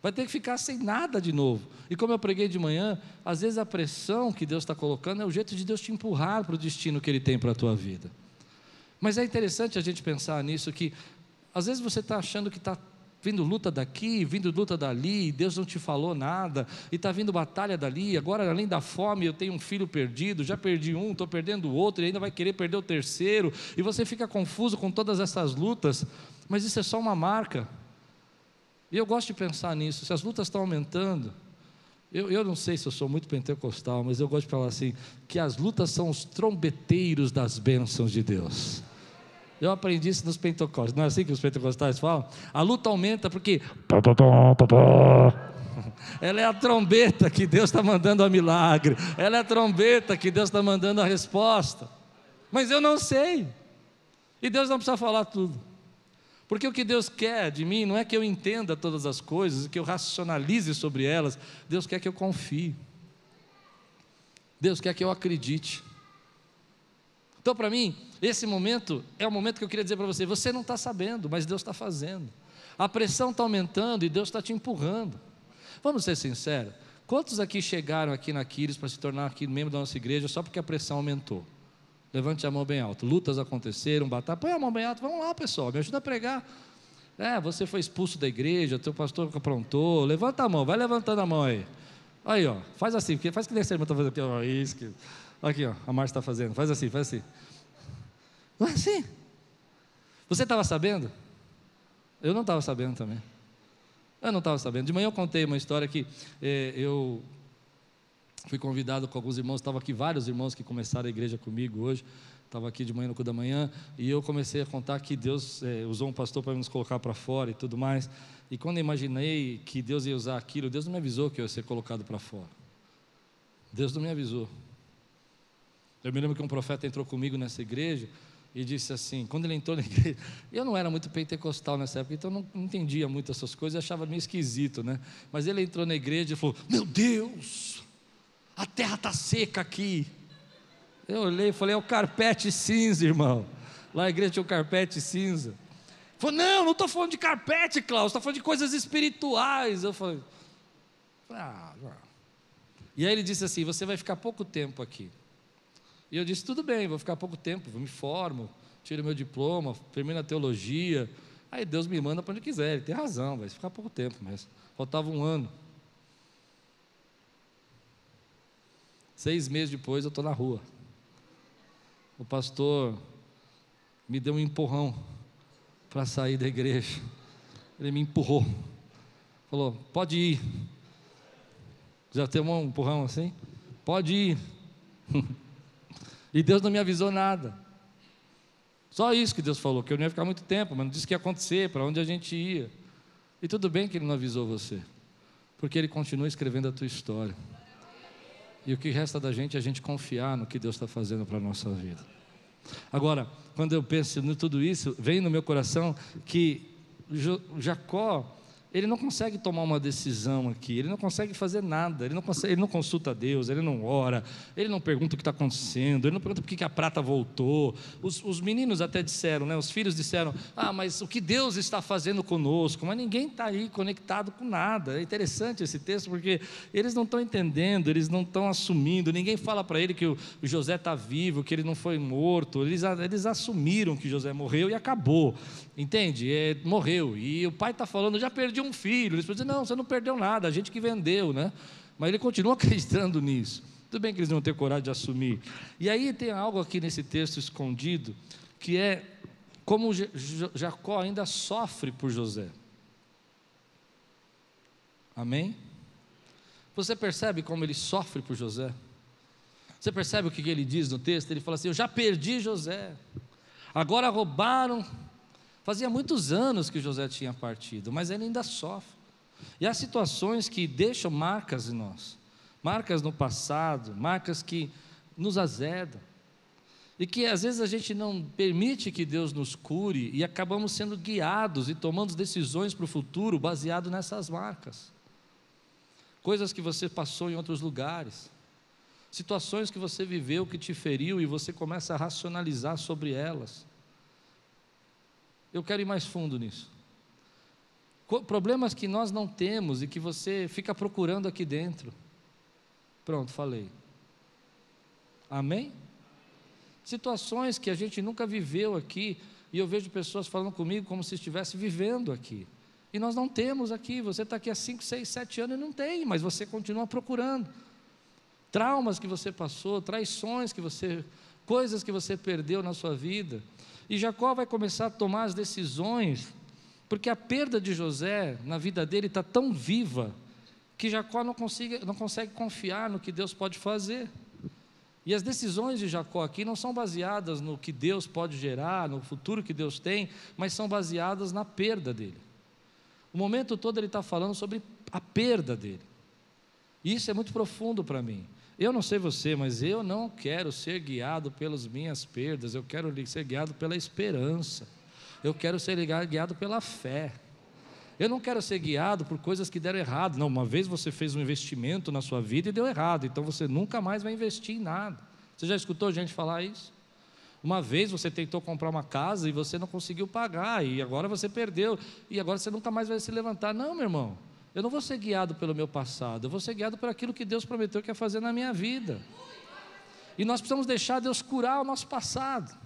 Vai ter que ficar sem nada de novo. E como eu preguei de manhã, às vezes a pressão que Deus está colocando é o jeito de Deus te empurrar para o destino que Ele tem para a tua vida. Mas é interessante a gente pensar nisso que às vezes você está achando que está vindo luta daqui, vindo luta dali, Deus não te falou nada, e está vindo batalha dali, agora além da fome eu tenho um filho perdido, já perdi um, estou perdendo o outro, e ainda vai querer perder o terceiro, e você fica confuso com todas essas lutas, mas isso é só uma marca. E eu gosto de pensar nisso, se as lutas estão aumentando, eu, eu não sei se eu sou muito pentecostal, mas eu gosto de falar assim, que as lutas são os trombeteiros das bênçãos de Deus. Eu aprendi isso nos pentecostais. Não é assim que os pentecostais falam? A luta aumenta porque. Ela é a trombeta que Deus está mandando a milagre. Ela é a trombeta que Deus está mandando a resposta. Mas eu não sei. E Deus não precisa falar tudo. Porque o que Deus quer de mim não é que eu entenda todas as coisas, que eu racionalize sobre elas. Deus quer que eu confie. Deus quer que eu acredite. Então, para mim, esse momento é o momento que eu queria dizer para você: você não está sabendo, mas Deus está fazendo. A pressão está aumentando e Deus está te empurrando. Vamos ser sinceros: quantos aqui chegaram aqui na Quiris para se tornar aqui membro da nossa igreja só porque a pressão aumentou? Levante a mão bem alto. Lutas aconteceram, batalha. Põe a mão bem alto. Vamos lá, pessoal. Me ajuda a pregar. É, você foi expulso da igreja, teu pastor aprontou. Levanta a mão, vai levantando a mão aí. Aí, ó. Faz assim, faz que nem a irmã está fazendo aqui, ó. Isso que... Aqui, ó, a Márcia está fazendo. Faz assim, faz assim. Não é assim. Você estava sabendo? Eu não estava sabendo também. Eu não estava sabendo. De manhã eu contei uma história que eh, eu fui convidado com alguns irmãos, estavam aqui vários irmãos que começaram a igreja comigo hoje. Estava aqui de manhã no cu da manhã e eu comecei a contar que Deus eh, usou um pastor para nos colocar para fora e tudo mais. E quando imaginei que Deus ia usar aquilo, Deus não me avisou que eu ia ser colocado para fora. Deus não me avisou. Eu me lembro que um profeta entrou comigo nessa igreja e disse assim: quando ele entrou na igreja, eu não era muito pentecostal nessa época, então não, entendia muito essas coisas, achava meio esquisito, né? Mas ele entrou na igreja e falou: Meu Deus, a terra está seca aqui. Eu olhei e falei: É o carpete cinza, irmão. Lá a igreja tinha o carpete cinza. Falou: Não, não estou falando de carpete, Klaus, estou falando de coisas espirituais. Eu falei: Ah, E aí ele disse assim: Você vai ficar pouco tempo aqui. E eu disse: tudo bem, vou ficar pouco tempo, me formo, tiro meu diploma, termino a teologia. Aí Deus me manda para onde quiser, ele tem razão, vai ficar pouco tempo, mas faltava um ano. Seis meses depois eu estou na rua. O pastor me deu um empurrão para sair da igreja. Ele me empurrou. Falou: pode ir. Já tem um empurrão assim? Pode ir. E Deus não me avisou nada. Só isso que Deus falou, que eu não ia ficar muito tempo, mas não disse que ia acontecer, para onde a gente ia. E tudo bem que Ele não avisou você, porque Ele continua escrevendo a tua história. E o que resta da gente é a gente confiar no que Deus está fazendo para a nossa vida. Agora, quando eu penso em tudo isso, vem no meu coração que Jacó ele não consegue tomar uma decisão aqui, ele não consegue fazer nada, ele não, consegue, ele não consulta Deus, ele não ora, ele não pergunta o que está acontecendo, ele não pergunta por que a prata voltou. Os, os, meninos até disseram, né, os filhos disseram: Ah, mas o que Deus está fazendo conosco? Mas ninguém está aí conectado com nada. É interessante esse texto porque eles não estão entendendo, eles não estão assumindo, ninguém fala para ele que o, José está vivo, que ele não foi morto, eles, eles assumiram que José morreu e acabou. Entende? É, morreu. E o pai está falando, já perdi filho. Eles dizem, não, você não perdeu nada, a gente que vendeu, né? Mas ele continua acreditando nisso. Tudo bem que eles não têm coragem de assumir. E aí tem algo aqui nesse texto escondido, que é como Jacó ainda sofre por José. Amém? Você percebe como ele sofre por José? Você percebe o que ele diz no texto? Ele fala assim: Eu já perdi José, agora roubaram Fazia muitos anos que José tinha partido, mas ele ainda sofre. E há situações que deixam marcas em nós, marcas no passado, marcas que nos azedam. E que às vezes a gente não permite que Deus nos cure e acabamos sendo guiados e tomando decisões para o futuro baseado nessas marcas. Coisas que você passou em outros lugares, situações que você viveu que te feriu e você começa a racionalizar sobre elas. Eu quero ir mais fundo nisso. Problemas que nós não temos e que você fica procurando aqui dentro. Pronto, falei. Amém? Situações que a gente nunca viveu aqui, e eu vejo pessoas falando comigo como se estivesse vivendo aqui. E nós não temos aqui, você está aqui há 5, 6, 7 anos e não tem, mas você continua procurando. Traumas que você passou, traições que você, coisas que você perdeu na sua vida. E Jacó vai começar a tomar as decisões, porque a perda de José na vida dele está tão viva, que Jacó não, consiga, não consegue confiar no que Deus pode fazer. E as decisões de Jacó aqui não são baseadas no que Deus pode gerar, no futuro que Deus tem, mas são baseadas na perda dele. O momento todo ele está falando sobre a perda dele. E isso é muito profundo para mim. Eu não sei você, mas eu não quero ser guiado pelas minhas perdas, eu quero ser guiado pela esperança, eu quero ser guiado pela fé. Eu não quero ser guiado por coisas que deram errado. Não, uma vez você fez um investimento na sua vida e deu errado, então você nunca mais vai investir em nada. Você já escutou gente falar isso? Uma vez você tentou comprar uma casa e você não conseguiu pagar, e agora você perdeu, e agora você nunca mais vai se levantar. Não, meu irmão, eu não vou ser guiado pelo meu passado, eu vou ser guiado por aquilo que Deus prometeu que ia fazer na minha vida. E nós precisamos deixar Deus curar o nosso passado.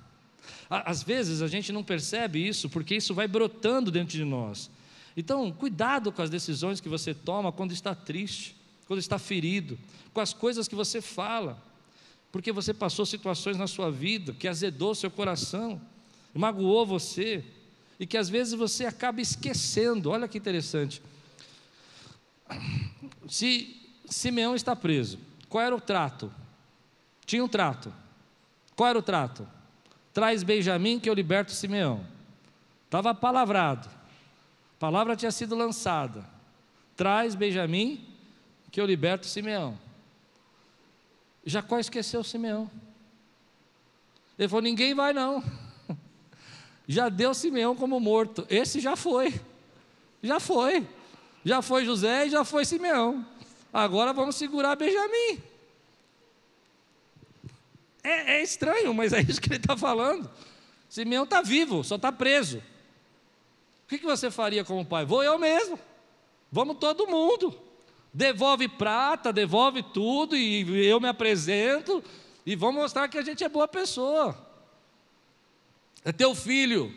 Às vezes a gente não percebe isso, porque isso vai brotando dentro de nós. Então, cuidado com as decisões que você toma quando está triste, quando está ferido, com as coisas que você fala, porque você passou situações na sua vida que azedou seu coração, magoou você, e que às vezes você acaba esquecendo. Olha que interessante. Se Simeão está preso, qual era o trato? Tinha um trato. Qual era o trato? Traz Benjamim que eu liberto Simeão. Estava palavrado. A palavra tinha sido lançada. Traz Benjamim, que eu liberto Simeão. Jacó esqueceu Simeão. Ele falou: ninguém vai não. Já deu Simeão como morto. Esse já foi. Já foi. Já foi José e já foi Simeão. Agora vamos segurar Benjamim. É, é estranho, mas é isso que ele está falando. Simeão está vivo, só está preso. O que, que você faria como pai? Vou eu mesmo. Vamos todo mundo. Devolve prata, devolve tudo e eu me apresento e vamos mostrar que a gente é boa pessoa. É teu filho.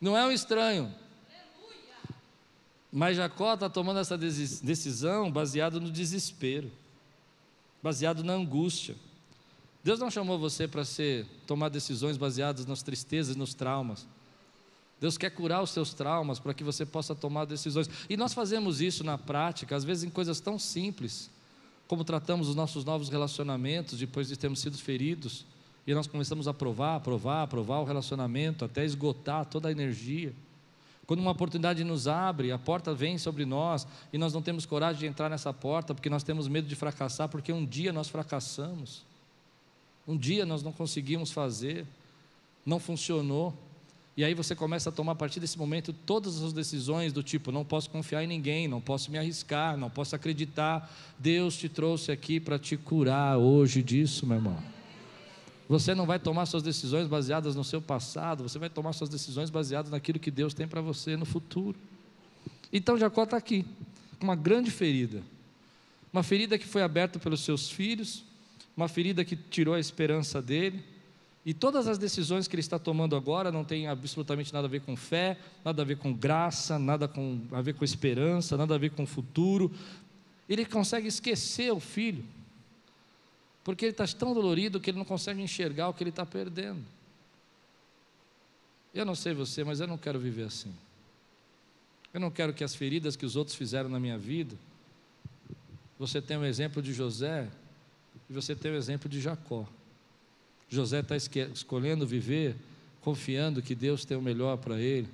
Não é um estranho. Mas Jacó está tomando essa decisão baseado no desespero, baseado na angústia. Deus não chamou você para ser tomar decisões baseadas nas tristezas, nos traumas. Deus quer curar os seus traumas para que você possa tomar decisões. E nós fazemos isso na prática, às vezes em coisas tão simples, como tratamos os nossos novos relacionamentos depois de termos sido feridos. E nós começamos a provar, provar, provar o relacionamento até esgotar toda a energia. Quando uma oportunidade nos abre, a porta vem sobre nós e nós não temos coragem de entrar nessa porta porque nós temos medo de fracassar, porque um dia nós fracassamos. Um dia nós não conseguimos fazer, não funcionou. E aí você começa a tomar a partir desse momento todas as decisões do tipo: não posso confiar em ninguém, não posso me arriscar, não posso acreditar. Deus te trouxe aqui para te curar hoje disso, meu irmão. Você não vai tomar suas decisões baseadas no seu passado, você vai tomar suas decisões baseadas naquilo que Deus tem para você no futuro. Então Jacó está aqui, com uma grande ferida. Uma ferida que foi aberta pelos seus filhos, uma ferida que tirou a esperança dele e todas as decisões que ele está tomando agora não têm absolutamente nada a ver com fé, nada a ver com graça, nada com, a ver com esperança, nada a ver com futuro. Ele consegue esquecer o filho, porque ele está tão dolorido que ele não consegue enxergar o que ele está perdendo. Eu não sei você, mas eu não quero viver assim. Eu não quero que as feridas que os outros fizeram na minha vida, você tenha o exemplo de José e você tenha o exemplo de Jacó. José está escolhendo viver confiando que Deus tem o melhor para ele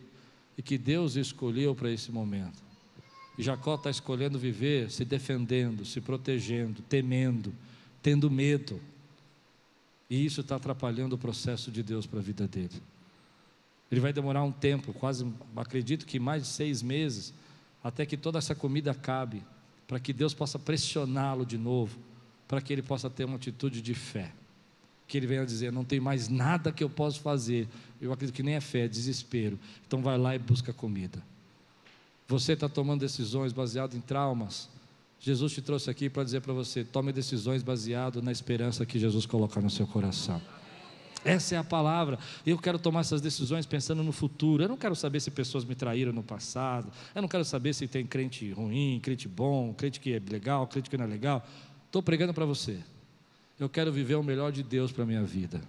e que Deus escolheu para esse momento. E Jacó está escolhendo viver se defendendo, se protegendo, temendo, tendo medo. E isso está atrapalhando o processo de Deus para a vida dele. Ele vai demorar um tempo, quase, acredito que mais de seis meses, até que toda essa comida acabe, para que Deus possa pressioná-lo de novo, para que ele possa ter uma atitude de fé. Que ele venha dizer: Não tem mais nada que eu possa fazer. Eu acredito que nem é fé, é desespero. Então vai lá e busca comida. Você está tomando decisões baseadas em traumas. Jesus te trouxe aqui para dizer para você: tome decisões baseadas na esperança que Jesus coloca no seu coração. Essa é a palavra. Eu quero tomar essas decisões pensando no futuro. Eu não quero saber se pessoas me traíram no passado. Eu não quero saber se tem crente ruim, crente bom, crente que é legal, crente que não é legal. Estou pregando para você. Eu quero viver o melhor de Deus para a minha vida.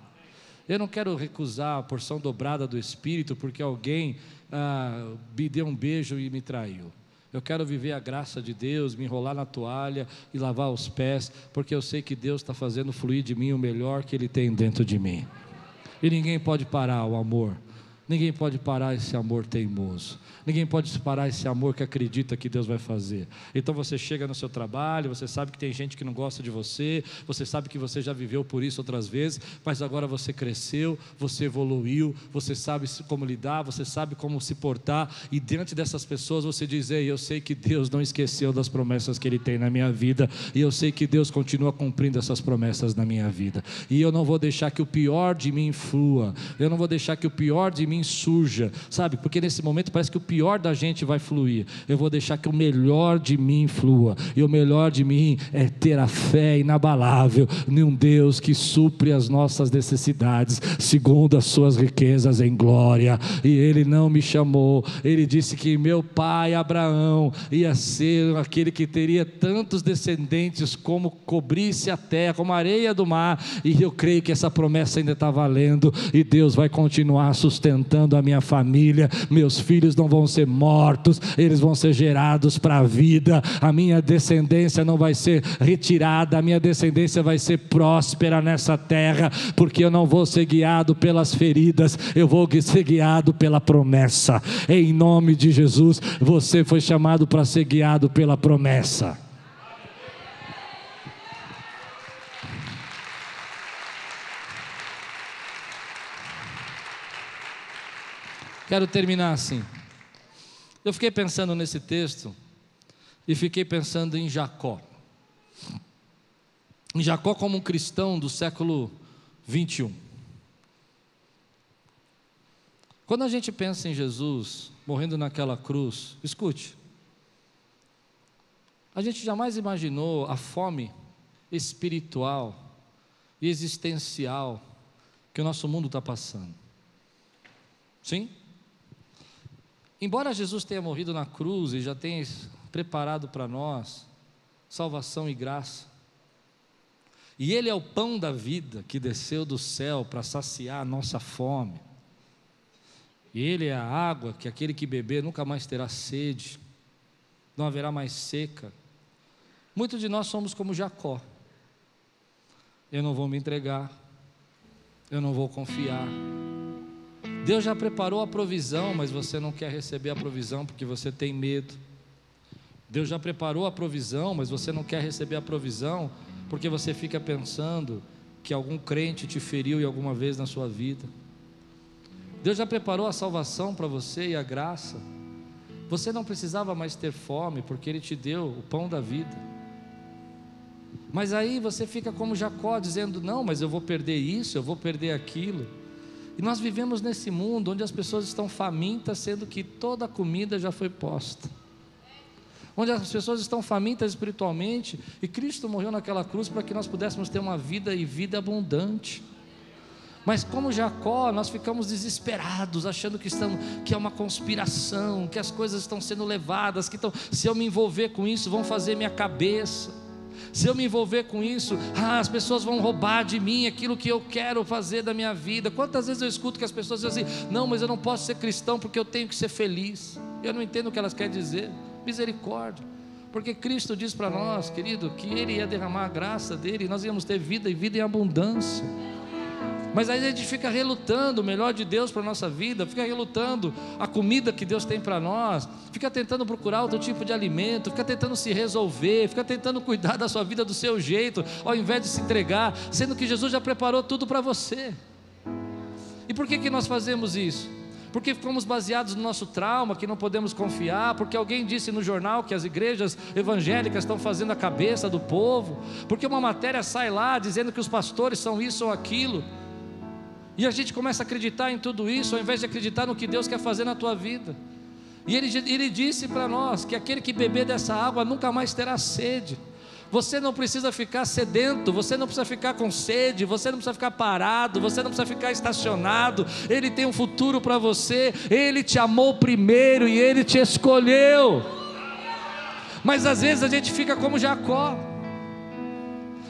Eu não quero recusar a porção dobrada do Espírito porque alguém ah, me deu um beijo e me traiu. Eu quero viver a graça de Deus, me enrolar na toalha e lavar os pés, porque eu sei que Deus está fazendo fluir de mim o melhor que Ele tem dentro de mim. E ninguém pode parar o amor. Ninguém pode parar esse amor teimoso. Ninguém pode parar esse amor que acredita que Deus vai fazer. Então você chega no seu trabalho, você sabe que tem gente que não gosta de você, você sabe que você já viveu por isso outras vezes, mas agora você cresceu, você evoluiu, você sabe como lidar, você sabe como se portar, e diante dessas pessoas você diz: Ei, eu sei que Deus não esqueceu das promessas que Ele tem na minha vida, e eu sei que Deus continua cumprindo essas promessas na minha vida, e eu não vou deixar que o pior de mim flua, eu não vou deixar que o pior de mim surja, sabe? Porque nesse momento parece que o pior da gente vai fluir. Eu vou deixar que o melhor de mim flua. E o melhor de mim é ter a fé inabalável em um Deus que supre as nossas necessidades, segundo as suas riquezas em glória. E ele não me chamou, ele disse que meu pai Abraão ia ser aquele que teria tantos descendentes como cobrisse a terra, como a areia do mar. E eu creio que essa promessa ainda está valendo e Deus vai continuar sustentando a minha família. Meus filhos não vão vão ser mortos, eles vão ser gerados para a vida. A minha descendência não vai ser retirada, a minha descendência vai ser próspera nessa terra, porque eu não vou ser guiado pelas feridas, eu vou ser guiado pela promessa. Em nome de Jesus, você foi chamado para ser guiado pela promessa. Quero terminar assim. Eu fiquei pensando nesse texto e fiquei pensando em Jacó. Em Jacó como um cristão do século 21. Quando a gente pensa em Jesus morrendo naquela cruz, escute, a gente jamais imaginou a fome espiritual e existencial que o nosso mundo está passando. Sim? Embora Jesus tenha morrido na cruz e já tenha preparado para nós salvação e graça, e Ele é o pão da vida que desceu do céu para saciar a nossa fome, e Ele é a água que aquele que beber nunca mais terá sede, não haverá mais seca. Muitos de nós somos como Jacó. Eu não vou me entregar, eu não vou confiar Deus já preparou a provisão, mas você não quer receber a provisão porque você tem medo. Deus já preparou a provisão, mas você não quer receber a provisão porque você fica pensando que algum crente te feriu em alguma vez na sua vida. Deus já preparou a salvação para você e a graça. Você não precisava mais ter fome, porque Ele te deu o pão da vida. Mas aí você fica como Jacó, dizendo: Não, mas eu vou perder isso, eu vou perder aquilo. E nós vivemos nesse mundo onde as pessoas estão famintas, sendo que toda a comida já foi posta. Onde as pessoas estão famintas espiritualmente, e Cristo morreu naquela cruz para que nós pudéssemos ter uma vida e vida abundante. Mas como Jacó, nós ficamos desesperados, achando que, estamos, que é uma conspiração, que as coisas estão sendo levadas, que estão, se eu me envolver com isso, vão fazer minha cabeça. Se eu me envolver com isso, ah, as pessoas vão roubar de mim aquilo que eu quero fazer da minha vida. Quantas vezes eu escuto que as pessoas dizem assim: não, mas eu não posso ser cristão porque eu tenho que ser feliz. Eu não entendo o que elas querem dizer. Misericórdia. Porque Cristo diz para nós, querido, que Ele ia derramar a graça dele e nós íamos ter vida e vida em abundância. Mas aí a gente fica relutando o melhor de Deus para a nossa vida, fica relutando a comida que Deus tem para nós, fica tentando procurar outro tipo de alimento, fica tentando se resolver, fica tentando cuidar da sua vida do seu jeito, ao invés de se entregar, sendo que Jesus já preparou tudo para você. E por que, que nós fazemos isso? Porque ficamos baseados no nosso trauma, que não podemos confiar, porque alguém disse no jornal que as igrejas evangélicas estão fazendo a cabeça do povo, porque uma matéria sai lá dizendo que os pastores são isso ou aquilo. E a gente começa a acreditar em tudo isso, ao invés de acreditar no que Deus quer fazer na tua vida. E ele, ele disse para nós que aquele que beber dessa água nunca mais terá sede. Você não precisa ficar sedento, você não precisa ficar com sede, você não precisa ficar parado, você não precisa ficar estacionado. Ele tem um futuro para você, ele te amou primeiro e ele te escolheu. Mas às vezes a gente fica como Jacó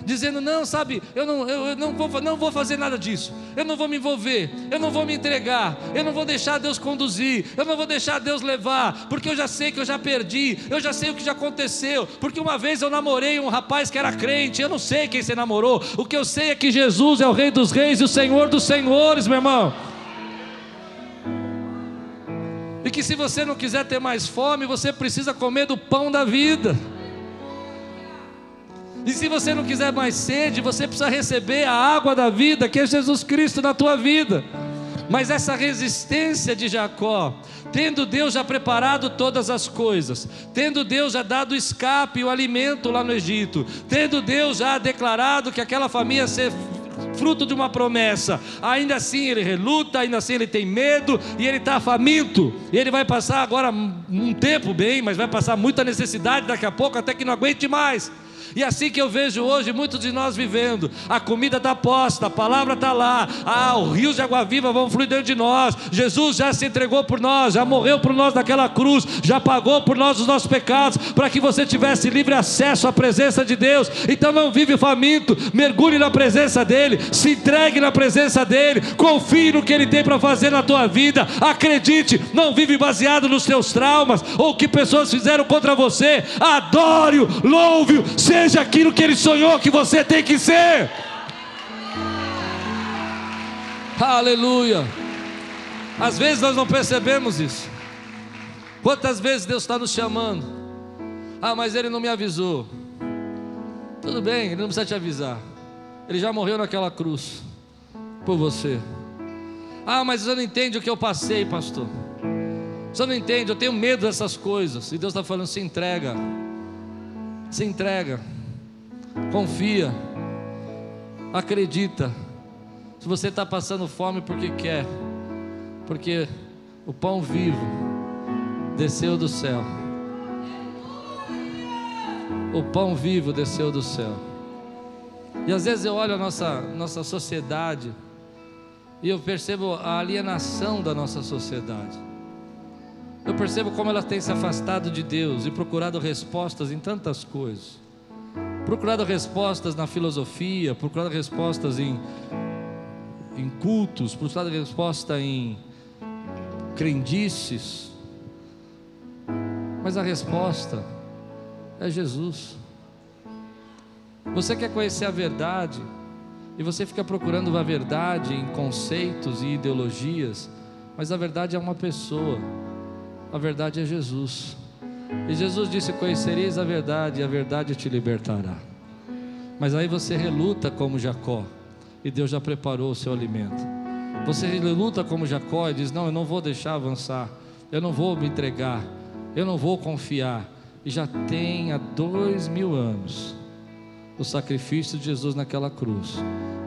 dizendo: Não, sabe, eu não, eu, eu não, vou, não vou fazer nada disso, eu não vou me envolver, eu não vou me entregar, eu não vou deixar Deus conduzir, eu não vou deixar Deus levar, porque eu já sei que eu já perdi, eu já sei o que já aconteceu, porque uma vez eu namorei um rapaz que era crente, eu não sei quem você namorou, o que eu sei é que Jesus é o Rei dos Reis e o Senhor dos Senhores, meu irmão. E que se você não quiser ter mais fome, você precisa comer do pão da vida. E se você não quiser mais sede, você precisa receber a água da vida, que é Jesus Cristo na tua vida. Mas essa resistência de Jacó, tendo Deus já preparado todas as coisas, tendo Deus já dado o escape e o alimento lá no Egito, tendo Deus já declarado que aquela família ia ser fruto de uma promessa, ainda assim ele reluta, ainda assim ele tem medo e ele está faminto, e ele vai passar agora um tempo bem, mas vai passar muita necessidade daqui a pouco, até que não aguente mais. E assim que eu vejo hoje muitos de nós vivendo, a comida está posta, a palavra está lá, ah, os rios de água viva vão fluir dentro de nós. Jesus já se entregou por nós, já morreu por nós naquela cruz, já pagou por nós os nossos pecados, para que você tivesse livre acesso à presença de Deus. Então não vive faminto, mergulhe na presença dEle, se entregue na presença dEle, confie no que Ele tem para fazer na tua vida, acredite, não vive baseado nos teus traumas ou o que pessoas fizeram contra você, adore-o, louve-o, seja Seja aquilo que Ele sonhou que você tem que ser. Aleluia. Às vezes nós não percebemos isso. Quantas vezes Deus está nos chamando? Ah, mas Ele não me avisou. Tudo bem, Ele não precisa te avisar. Ele já morreu naquela cruz por você. Ah, mas você não entende o que eu passei, pastor. Você não entende, eu tenho medo dessas coisas. E Deus está falando: se entrega. Se entrega. Confia. Acredita. Se você está passando fome porque quer, porque o pão vivo desceu do céu. O pão vivo desceu do céu. E às vezes eu olho a nossa, nossa sociedade e eu percebo a alienação da nossa sociedade. Eu percebo como ela tem se afastado de Deus e procurado respostas em tantas coisas procurado respostas na filosofia, procurado respostas em, em cultos, procurado resposta em crendices. Mas a resposta é Jesus. Você quer conhecer a verdade e você fica procurando a verdade em conceitos e ideologias, mas a verdade é uma pessoa. A verdade é Jesus. E Jesus disse: Conhecereis a verdade, e a verdade te libertará. Mas aí você reluta como Jacó, e Deus já preparou o seu alimento. Você reluta como Jacó e diz: Não, eu não vou deixar avançar, eu não vou me entregar, eu não vou confiar. E já tem há dois mil anos o sacrifício de Jesus naquela cruz,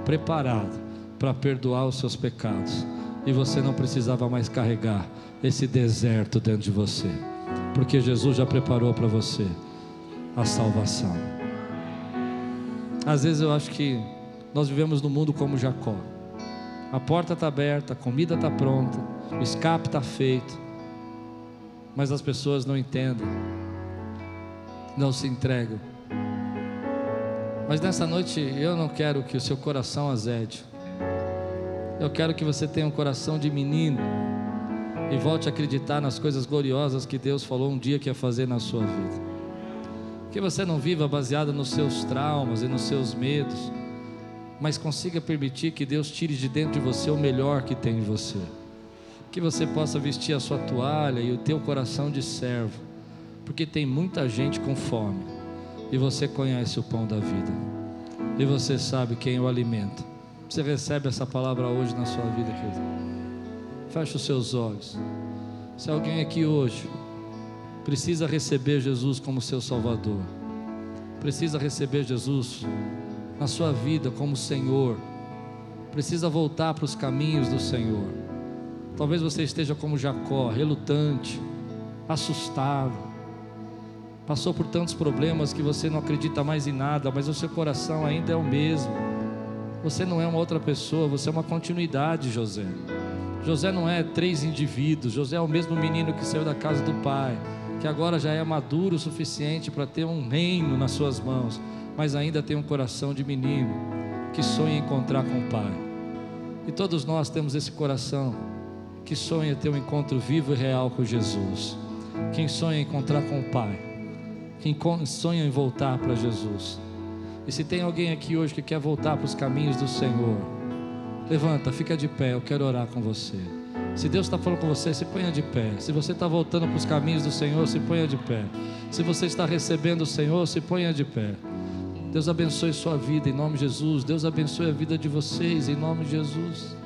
preparado para perdoar os seus pecados, e você não precisava mais carregar esse deserto dentro de você porque Jesus já preparou para você a salvação. Às vezes eu acho que nós vivemos no mundo como Jacó. A porta está aberta, a comida está pronta, o escape está feito, mas as pessoas não entendem, não se entregam. Mas nessa noite eu não quero que o seu coração azede. Eu quero que você tenha um coração de menino e volte a acreditar nas coisas gloriosas que Deus falou um dia que ia fazer na sua vida. Que você não viva baseado nos seus traumas e nos seus medos, mas consiga permitir que Deus tire de dentro de você o melhor que tem em você. Que você possa vestir a sua toalha e o teu coração de servo, porque tem muita gente com fome e você conhece o pão da vida, e você sabe quem o alimenta. Você recebe essa palavra hoje na sua vida, querido. Feche os seus olhos. Se alguém aqui hoje precisa receber Jesus como seu Salvador, precisa receber Jesus na sua vida como Senhor, precisa voltar para os caminhos do Senhor. Talvez você esteja como Jacó, relutante, assustado, passou por tantos problemas que você não acredita mais em nada, mas o seu coração ainda é o mesmo. Você não é uma outra pessoa, você é uma continuidade, José. José não é três indivíduos, José é o mesmo menino que saiu da casa do pai, que agora já é maduro o suficiente para ter um reino nas suas mãos mas ainda tem um coração de menino que sonha encontrar com o Pai. E todos nós temos esse coração que sonha ter um encontro vivo e real com Jesus. Quem sonha encontrar com o Pai, quem sonha em voltar para Jesus. E se tem alguém aqui hoje que quer voltar para os caminhos do Senhor, levanta, fica de pé, eu quero orar com você. Se Deus está falando com você, se ponha de pé. Se você está voltando para os caminhos do Senhor, se ponha de pé. Se você está recebendo o Senhor, se ponha de pé. Deus abençoe sua vida em nome de Jesus. Deus abençoe a vida de vocês em nome de Jesus.